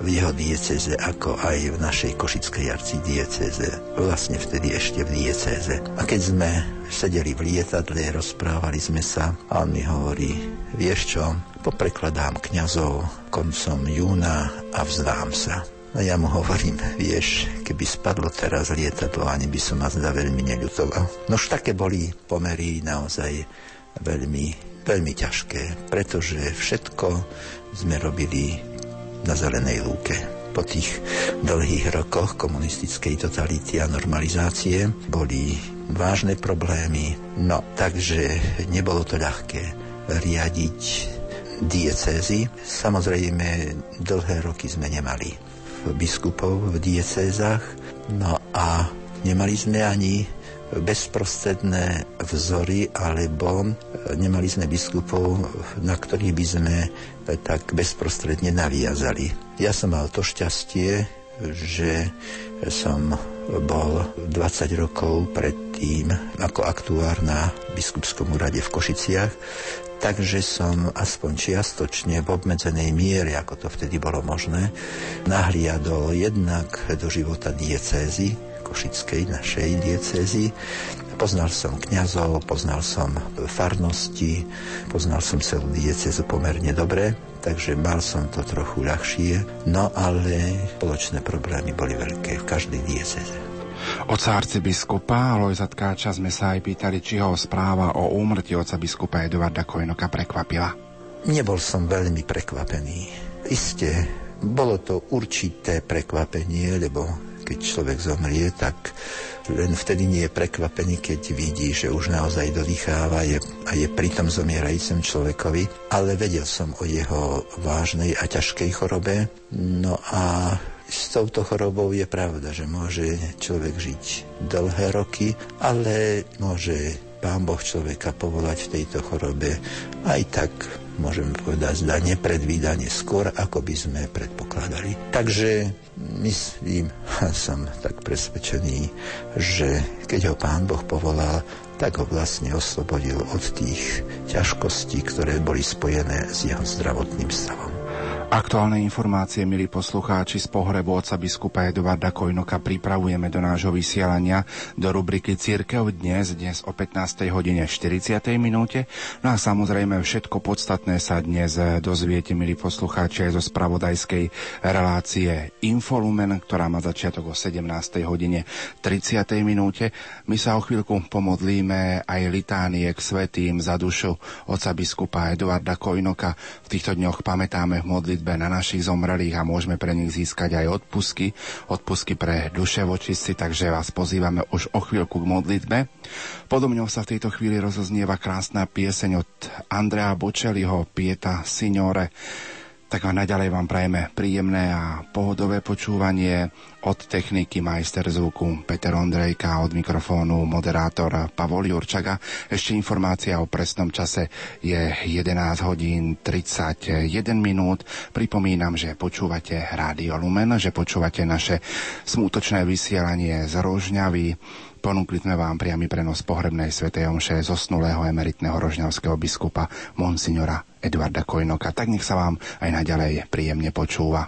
v jeho dieceze, ako aj v našej košickej arcidieceze. Vlastne vtedy ešte v dieceze. A keď sme sedeli v lietadle, rozprávali sme sa a on mi hovorí, vieš čo, poprekladám kňazov koncom júna a vzdám sa. A ja mu hovorím, vieš, keby spadlo teraz lietadlo, ani by som ma zda veľmi neľutoval. Nož také boli pomery naozaj veľmi, veľmi ťažké, pretože všetko sme robili na zelenej lúke. Po tých dlhých rokoch komunistickej totality a normalizácie boli vážne problémy, no takže nebolo to ľahké riadiť diecézy. Samozrejme, dlhé roky sme nemali biskupov v diecézach, no a nemali sme ani bezprostredné vzory, alebo nemali sme biskupov, na ktorých by sme tak bezprostredne naviazali. Ja som mal to šťastie, že som bol 20 rokov predtým ako aktuár na biskupskom úrade v Košiciach, takže som aspoň čiastočne v obmedzenej miere, ako to vtedy bolo možné, nahliadol jednak do života diecézy, košickej našej diecézy. Poznal som kňazov, poznal som farnosti, poznal som celú diecezu pomerne dobre, takže mal som to trochu ľahšie, no ale spoločné problémy boli veľké v každej dieceze. Oca arcibiskupa Lojza Tkáča sme sa aj pýtali, či ho správa o úmrti oca biskupa Eduarda Kojnoka prekvapila. Nebol som veľmi prekvapený. Isté, bolo to určité prekvapenie, lebo keď človek zomrie, tak len vtedy nie je prekvapený, keď vidí, že už naozaj dodýcháva je, a je pritom zomierajúcim človekovi. Ale vedel som o jeho vážnej a ťažkej chorobe. No a s touto chorobou je pravda, že môže človek žiť dlhé roky, ale môže Pán Boh človeka povolať v tejto chorobe aj tak môžeme povedať, zdá nepredvídanie skôr, ako by sme predpokladali. Takže myslím, a som tak presvedčený, že keď ho Pán Boh povolal, tak ho vlastne oslobodil od tých ťažkostí, ktoré boli spojené s jeho zdravotným stavom. Aktuálne informácie, milí poslucháči, z pohrebu oca biskupa Eduarda Kojnoka pripravujeme do nášho vysielania do rubriky Církev dnes, dnes o 15. hodine 40. minúte. No a samozrejme všetko podstatné sa dnes dozviete, milí poslucháči, aj zo spravodajskej relácie Infolumen, ktorá má začiatok o 17. hodine 30. minúte. My sa o chvíľku pomodlíme aj litánie k svetým za dušu oca biskupa Eduarda Kojnoka. V týchto dňoch pamätáme v modlitbe modlitbe na našich zomrelých a môžeme pre nich získať aj odpusky, odpusky pre duše vočistci, takže vás pozývame už o chvíľku k modlitbe. Podobne sa v tejto chvíli rozoznieva krásna pieseň od Andrea Bočeliho Pieta Signore. Tak a naďalej vám prajeme príjemné a pohodové počúvanie od techniky majster zvuku Peter Ondrejka, od mikrofónu moderátor Pavol Jurčaga. Ešte informácia o presnom čase je 11 hodín 31 minút. Pripomínam, že počúvate Rádio Lumen, že počúvate naše smútočné vysielanie z Rožňavy. Ponúkli sme vám priamy prenos pohrebnej svätej omše zosnulého emeritného rožňavského biskupa Monsignora Edvarda Kojnoka. Tak nech sa vám aj naďalej príjemne počúva.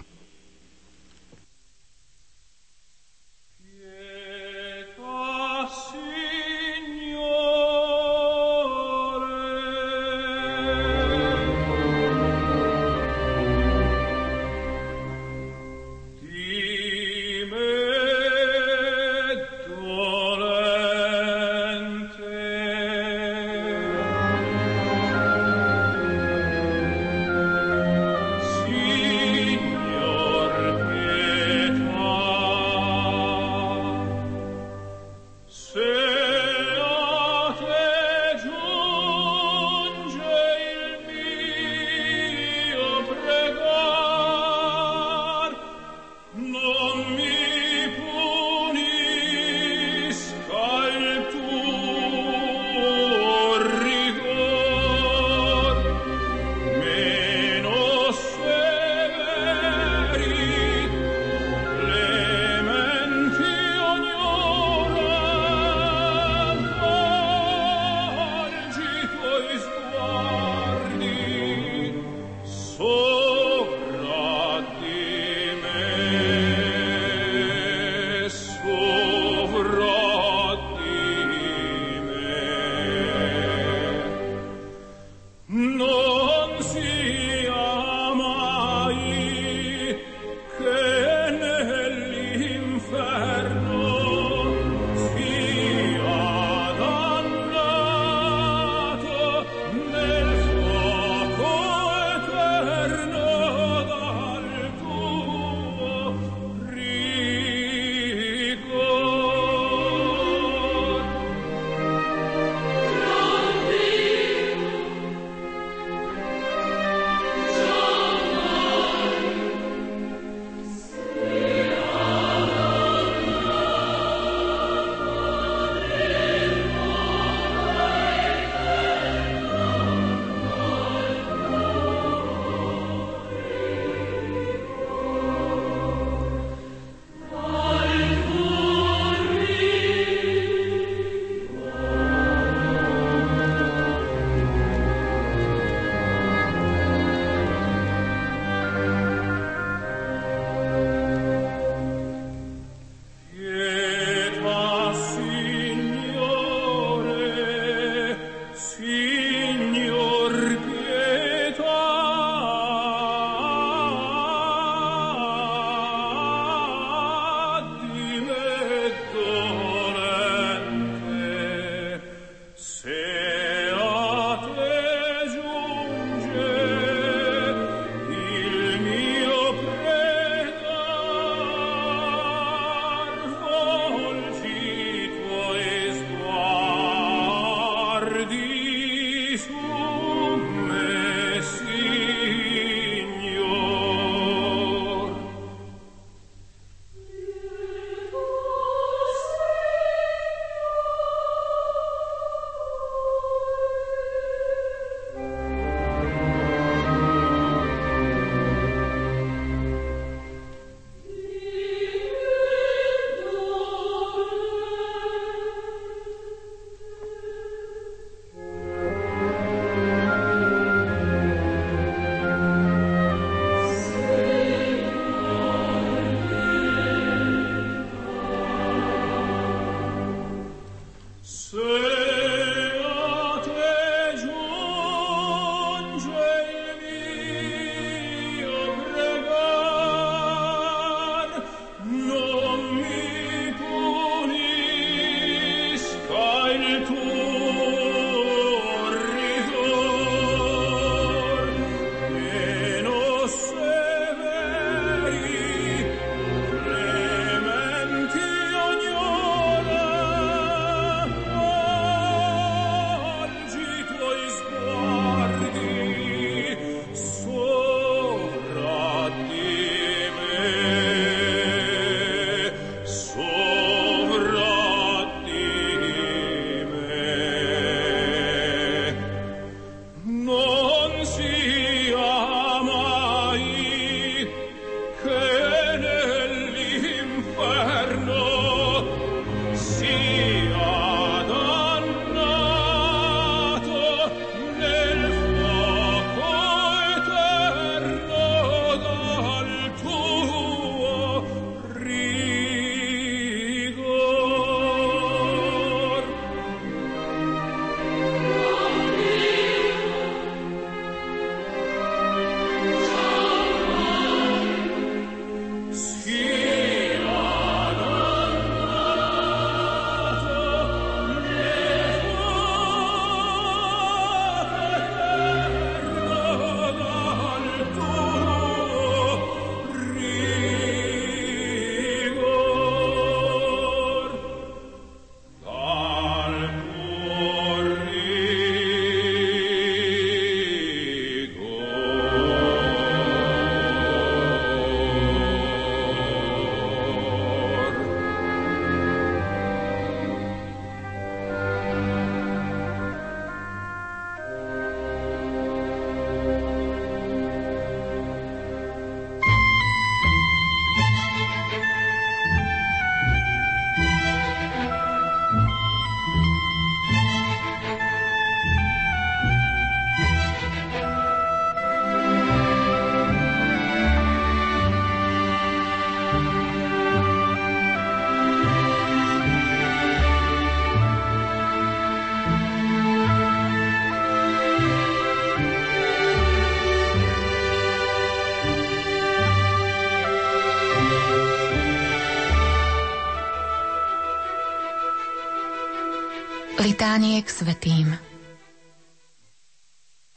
K svetým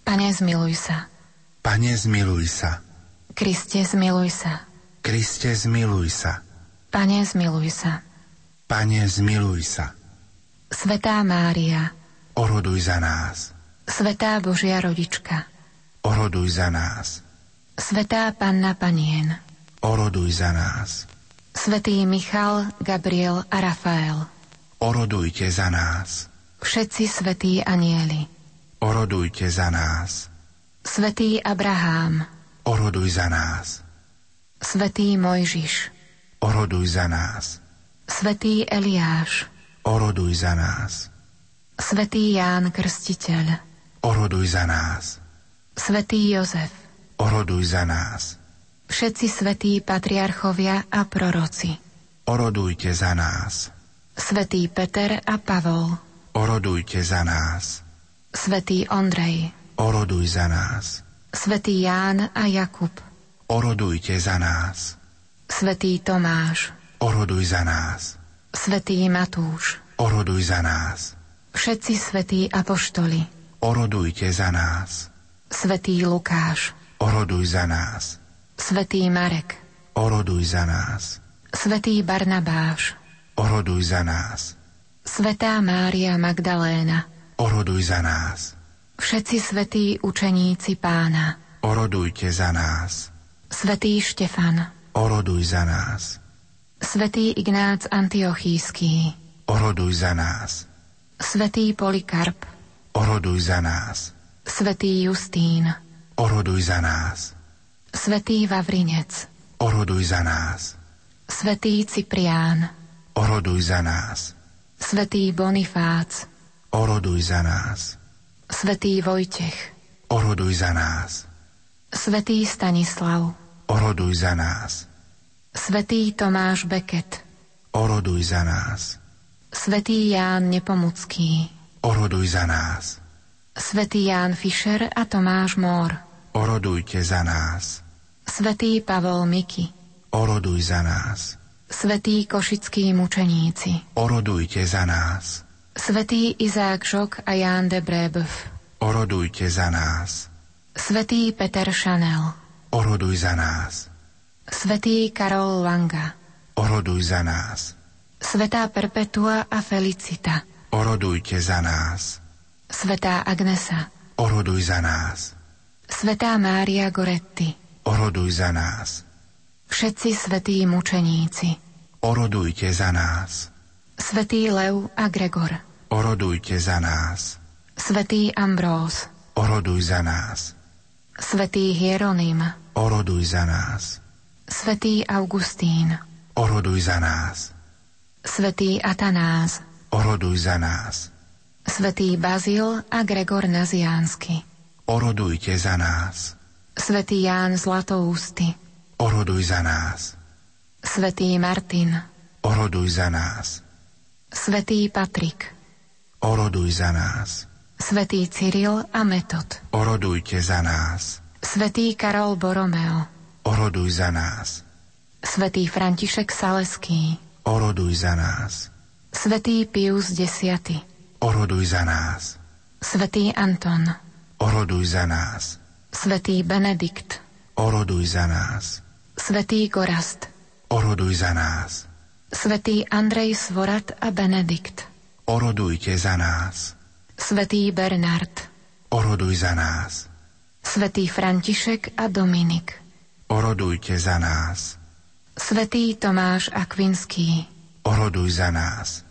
Pane, zmiluj sa. Pane, zmiluj sa. Kriste, zmiluj sa. Kriste, zmiluj sa. Pane, zmiluj sa. Pane, zmiluj sa. Svetá Mária, oroduj za nás. Svetá Božia rodička, oroduj za nás. Svetá Panna Panien, oroduj za nás. Svetý Michal, Gabriel a Rafael, orodujte za nás. Všetci svetí anieli, orodujte za nás. Svetý Abrahám, oroduj za nás. Svetý Mojžiš, oroduj za nás. Svetý Eliáš, oroduj za nás. Svetý Ján Krstiteľ, oroduj za nás. Svetý Jozef, oroduj za nás. Všetci svetí patriarchovia a proroci, orodujte za nás. Svetý Peter a Pavol, orodujte za nás. Svetý Ondrej, oroduj za nás. Svetý Ján a Jakub, orodujte za nás. Svetý Tomáš, oroduj za nás. Svetý Matúš, oroduj za nás. Všetci svetí apoštoli, orodujte za nás. Svetý Lukáš, oroduj za nás. Svetý Marek, oroduj za nás. Svetý Barnabáš, oroduj za nás. Svetá Mária Magdaléna, oroduj za nás. Všetci svetí učeníci pána, orodujte za nás. Svetý Štefan, oroduj za nás. Svetý Ignác Antiochísky, oroduj za nás. Svetý Polikarp, oroduj za nás. Svetý Justín, oroduj za nás. Svetý Vavrinec, oroduj za nás. Svetý Ciprián, oroduj za nás. Svetý Bonifác, oroduj za nás. Svetý Vojtech, oroduj za nás. Svetý Stanislav, oroduj za nás. Svetý Tomáš Beket, oroduj za nás. Svetý Ján Nepomucký, oroduj za nás. Svetý Ján Fischer a Tomáš Mór, orodujte za nás. Svetý Pavol Miky, oroduj za nás. Svetí košickí mučeníci, orodujte za nás. Svetý Izák Žok a Ján de Brébev, orodujte za nás. Svetý Peter Chanel, oroduj za nás. Svetý Karol Langa, oroduj za nás. Svetá Perpetua a Felicita, orodujte za nás. Svetá Agnesa, oroduj za nás. Svetá Mária Goretti, oroduj za nás. Všetci svetí mučeníci, orodujte za nás. Svetý Lev a Gregor, orodujte za nás. Svetý Ambrós, oroduj za nás. Svetý Hieronym, oroduj za nás. Svetý Augustín, oroduj za nás. Svetý Atanás, oroduj za nás. Svetý Bazil a Gregor Naziánsky, orodujte za nás. Svetý Ján Zlatoústy, oroduj za nás. Svetý Martin, oroduj za nás. Svetý Patrik, oroduj za nás. Svetý Cyril a Metod, orodujte za nás. Svetý Karol Boromeo, oroduj za nás. Svetý František Saleský, oroduj za nás. Svetý Pius X, oroduj za nás. Svetý Anton, oroduj za nás. Svetý Benedikt, oroduj za nás. Svetý Gorast, oroduj za nás. Svetý Andrej Svorat a Benedikt, orodujte za nás. Svetý Bernard, oroduj za nás. Svetý František a Dominik, orodujte za nás. Svetý Tomáš Akvinský, oroduj za nás.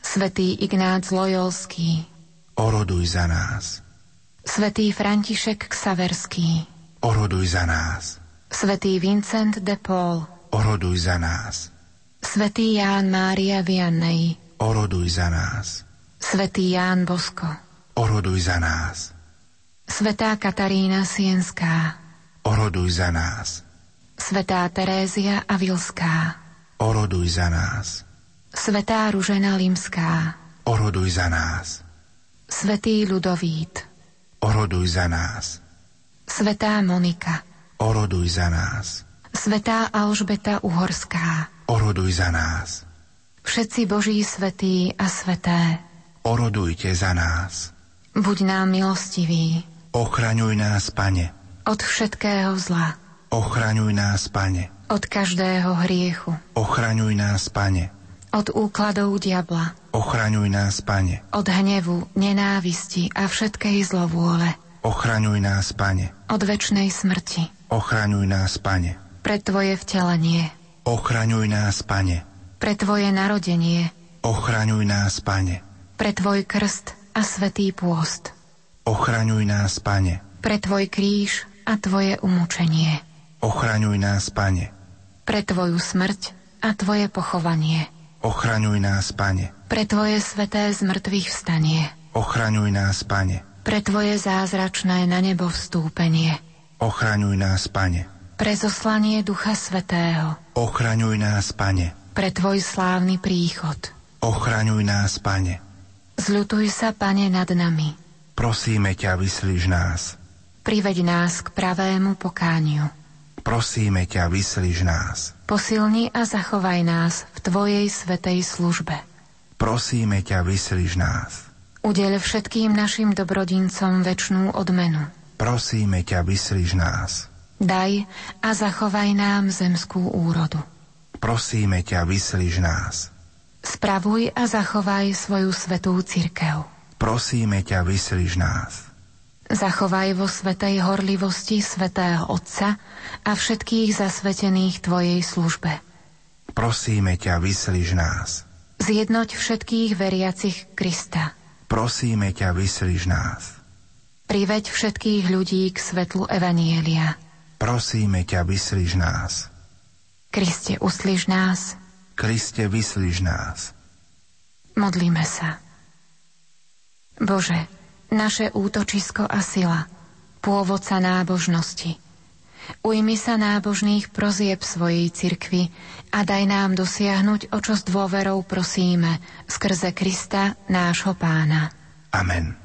Svetý Ignác Lojolský, oroduj za nás. Svetý František Ksaverský, oroduj za nás. Svetý Vincent de Paul, oroduj za nás. Svetý Ján Mária Vianney, oroduj za nás. Svetý Ján Bosko, oroduj za nás. Svetá Katarína Sienská, oroduj za nás. Svetá Terézia Avilská, oroduj za nás. Svetá Ružena Limská, oroduj za nás. Svetý Ľudovít, oroduj za nás. Svetá Monika, oroduj za nás. Svetá Alžbeta Uhorská, oroduj za nás. Všetci Boží svetí a sveté, Orodujte za nás. Buď nám milostivý. Ochraňuj nás, Pane. Od všetkého zla. Ochraňuj nás, Pane. Od každého hriechu. Ochraňuj nás, Pane. Od úkladov diabla. Ochraňuj nás, Pane. Od hnevu, nenávisti a všetkej zlovôle. Ochraňuj nás, Pane. Od väčšnej smrti. Ochraňuj nás, Pane. Pre Tvoje vtelenie. Ochraňuj nás, Pane. Pre Tvoje narodenie. Ochraňuj nás, Pane. Pre Tvoj krst a svetý pôst. Ochraňuj nás, Pane. Pre Tvoj kríž a Tvoje umúčenie. Ochraňuj nás, Pane. Pre Tvoju smrť a Tvoje pochovanie. Ochraňuj nás, Pane. Pre Tvoje sveté zmrtvých vstanie. Ochraňuj nás, Pane. Pre Tvoje zázračné na nebo vstúpenie. Ochraňuj nás, Pane. Pre zoslanie Ducha Svetého. Ochraňuj nás, Pane. Pre Tvoj slávny príchod. Ochraňuj nás, Pane. Zľutuj sa, Pane, nad nami. Prosíme ťa, vyslíš nás. Priveď nás k pravému pokániu. Prosíme ťa, vyslíš nás. Posilni a zachovaj nás v Tvojej svetej službe. Prosíme ťa, vyslíš nás. Udeľ všetkým našim dobrodincom väčšnú odmenu. Prosíme ťa, vyslíš nás. Daj a zachovaj nám zemskú úrodu. Prosíme ťa, vyslíš nás. Spravuj a zachovaj svoju svetú cirkev. Prosíme ťa, vyslíš nás. Zachovaj vo svetej horlivosti svetého Otca a všetkých zasvetených Tvojej službe. Prosíme ťa, vyslíš nás. Zjednoť všetkých veriacich Krista. Prosíme ťa, vyslíš nás. Priveď všetkých ľudí k svetlu Evanielia. Prosíme ťa, vyslíš nás. Kriste, uslíš nás. Kriste, vyslíš nás. Modlíme sa. Bože, naše útočisko a sila, pôvodca nábožnosti. Ujmi sa nábožných prozieb svojej cirkvi a daj nám dosiahnuť, o čo s dôverou prosíme, skrze Krista, nášho pána. Amen.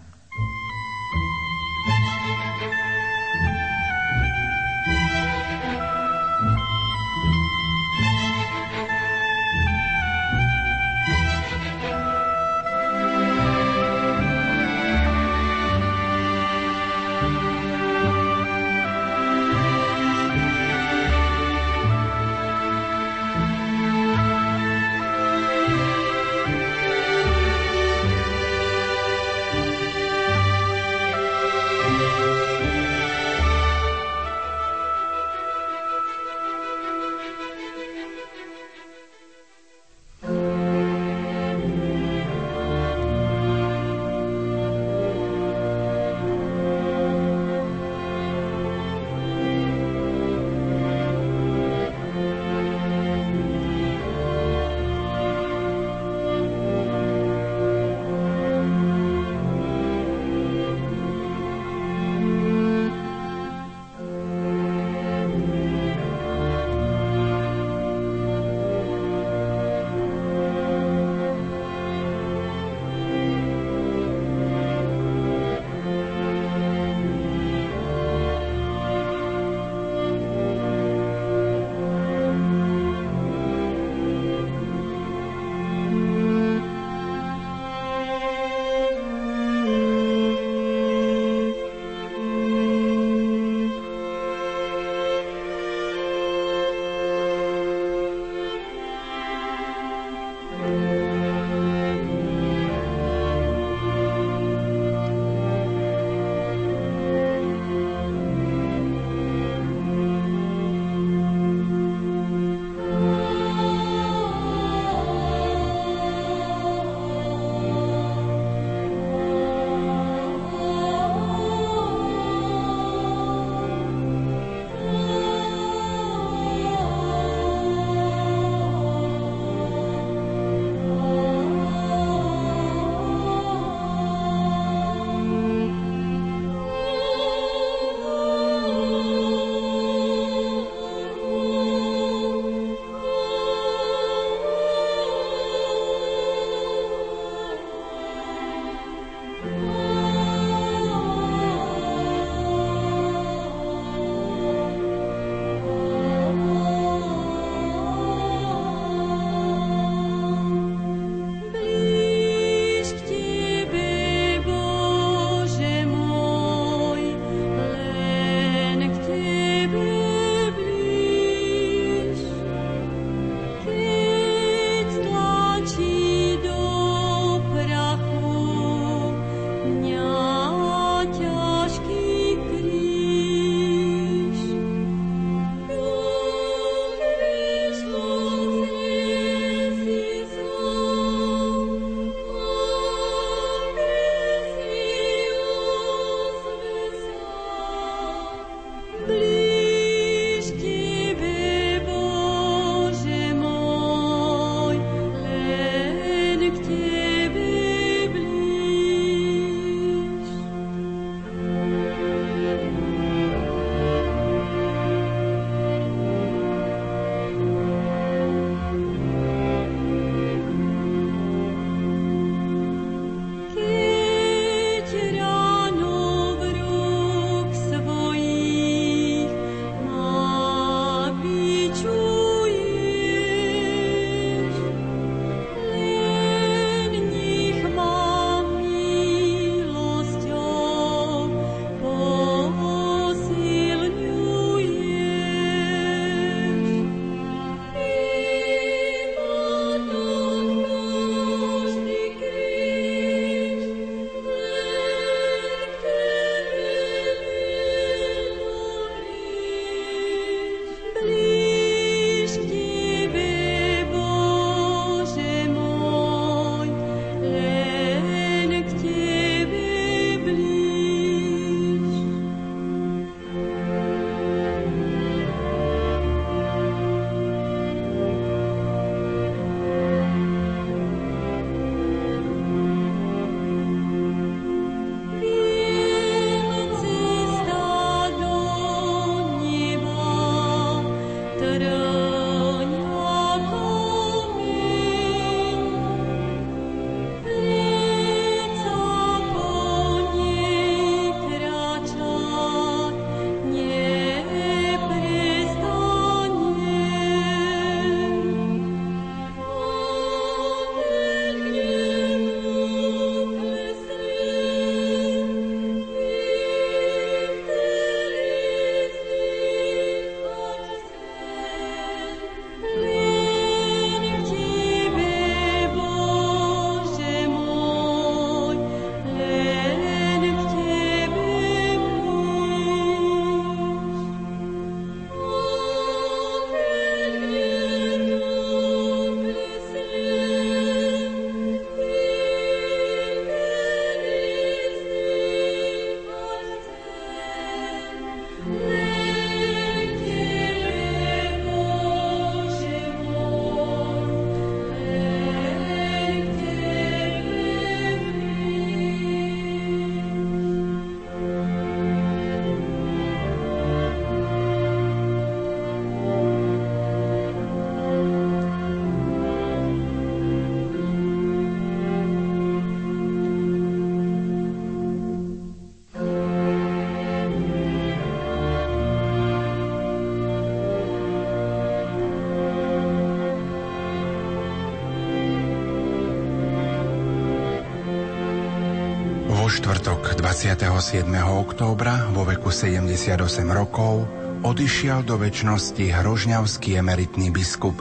Štvrtok 27. októbra vo veku 78 rokov odišiel do väčšnosti hrožňavský emeritný biskup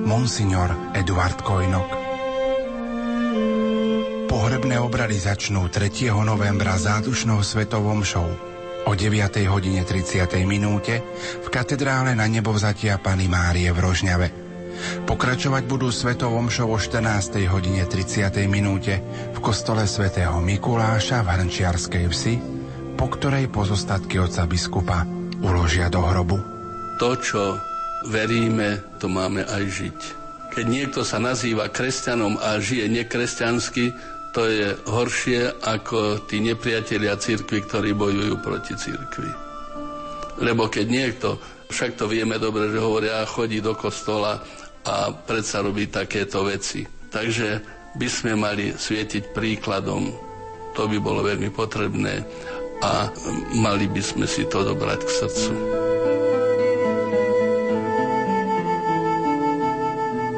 Monsignor Eduard Kojnok. Pohrebné obrady začnú 3. novembra zádušnou svetovom show o 9. hodine 30. minúte v katedrále na nebovzatia Pany Márie v Rožňave. Pokračovať budú svetovom show o 14. hodine 30. minúte v kostole svätého Mikuláša v Hrnčiarskej vsi, po ktorej pozostatky oca biskupa uložia do hrobu. To, čo veríme, to máme aj žiť. Keď niekto sa nazýva kresťanom a žije nekresťansky, to je horšie ako tí nepriatelia cirkvi, ktorí bojujú proti cirkvi. Lebo keď niekto, však to vieme dobre, že hovoria, chodí do kostola a predsa robí takéto veci. Takže by sme mali svietiť príkladom. To by bolo veľmi potrebné a mali by sme si to dobrať k srdcu.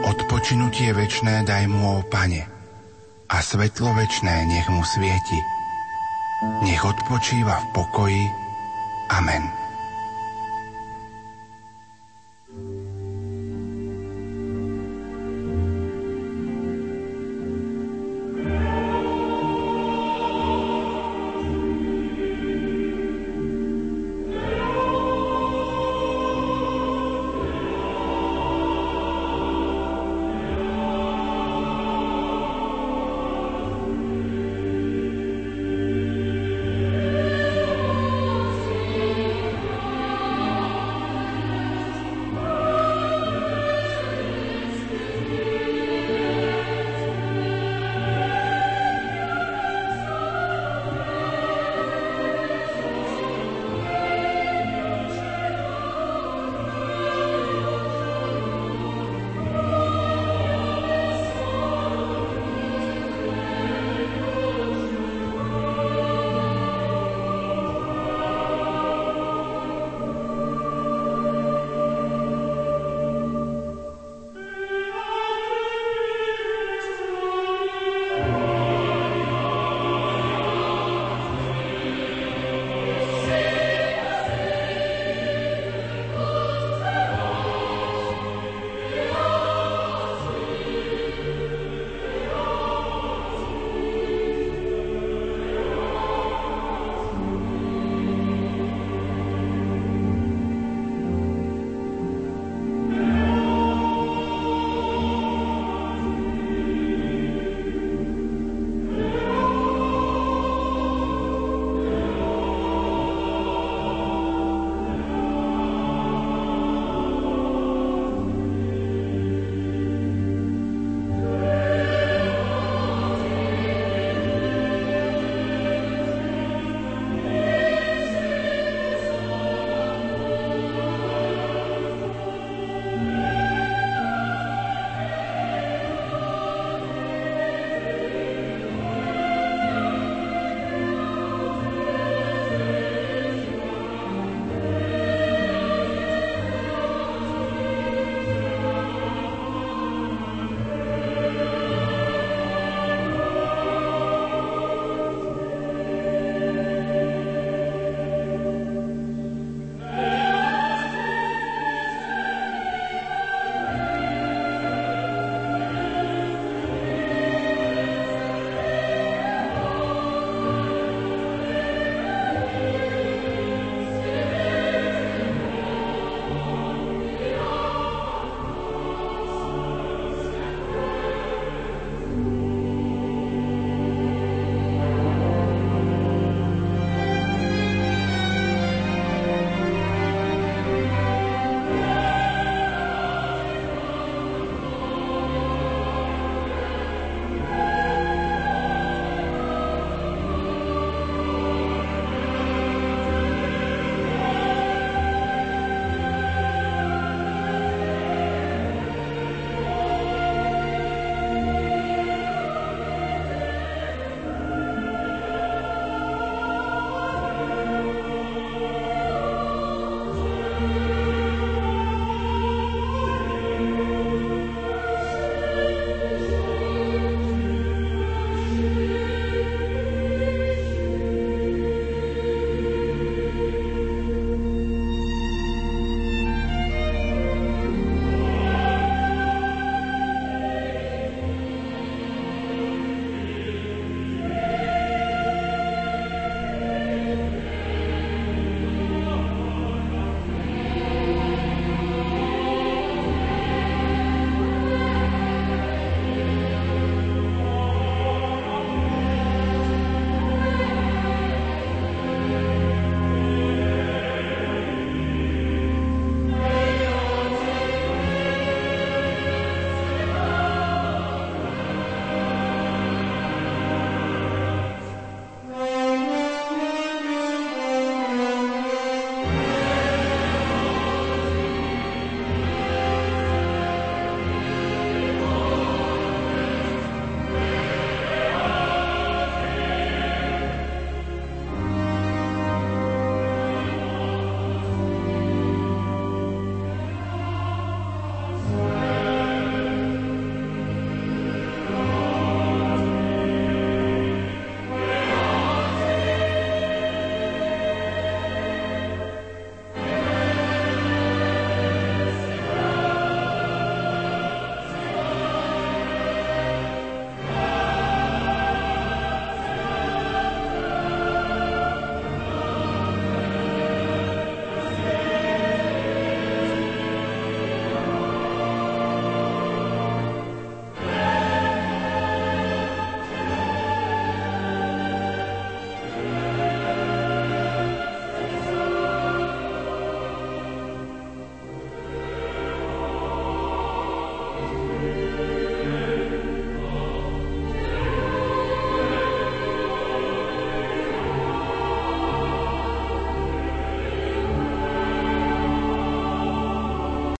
Odpočinutie večné daj mu, o Pane, a svetlo večné nech mu svieti. Nech odpočíva v pokoji. Amen.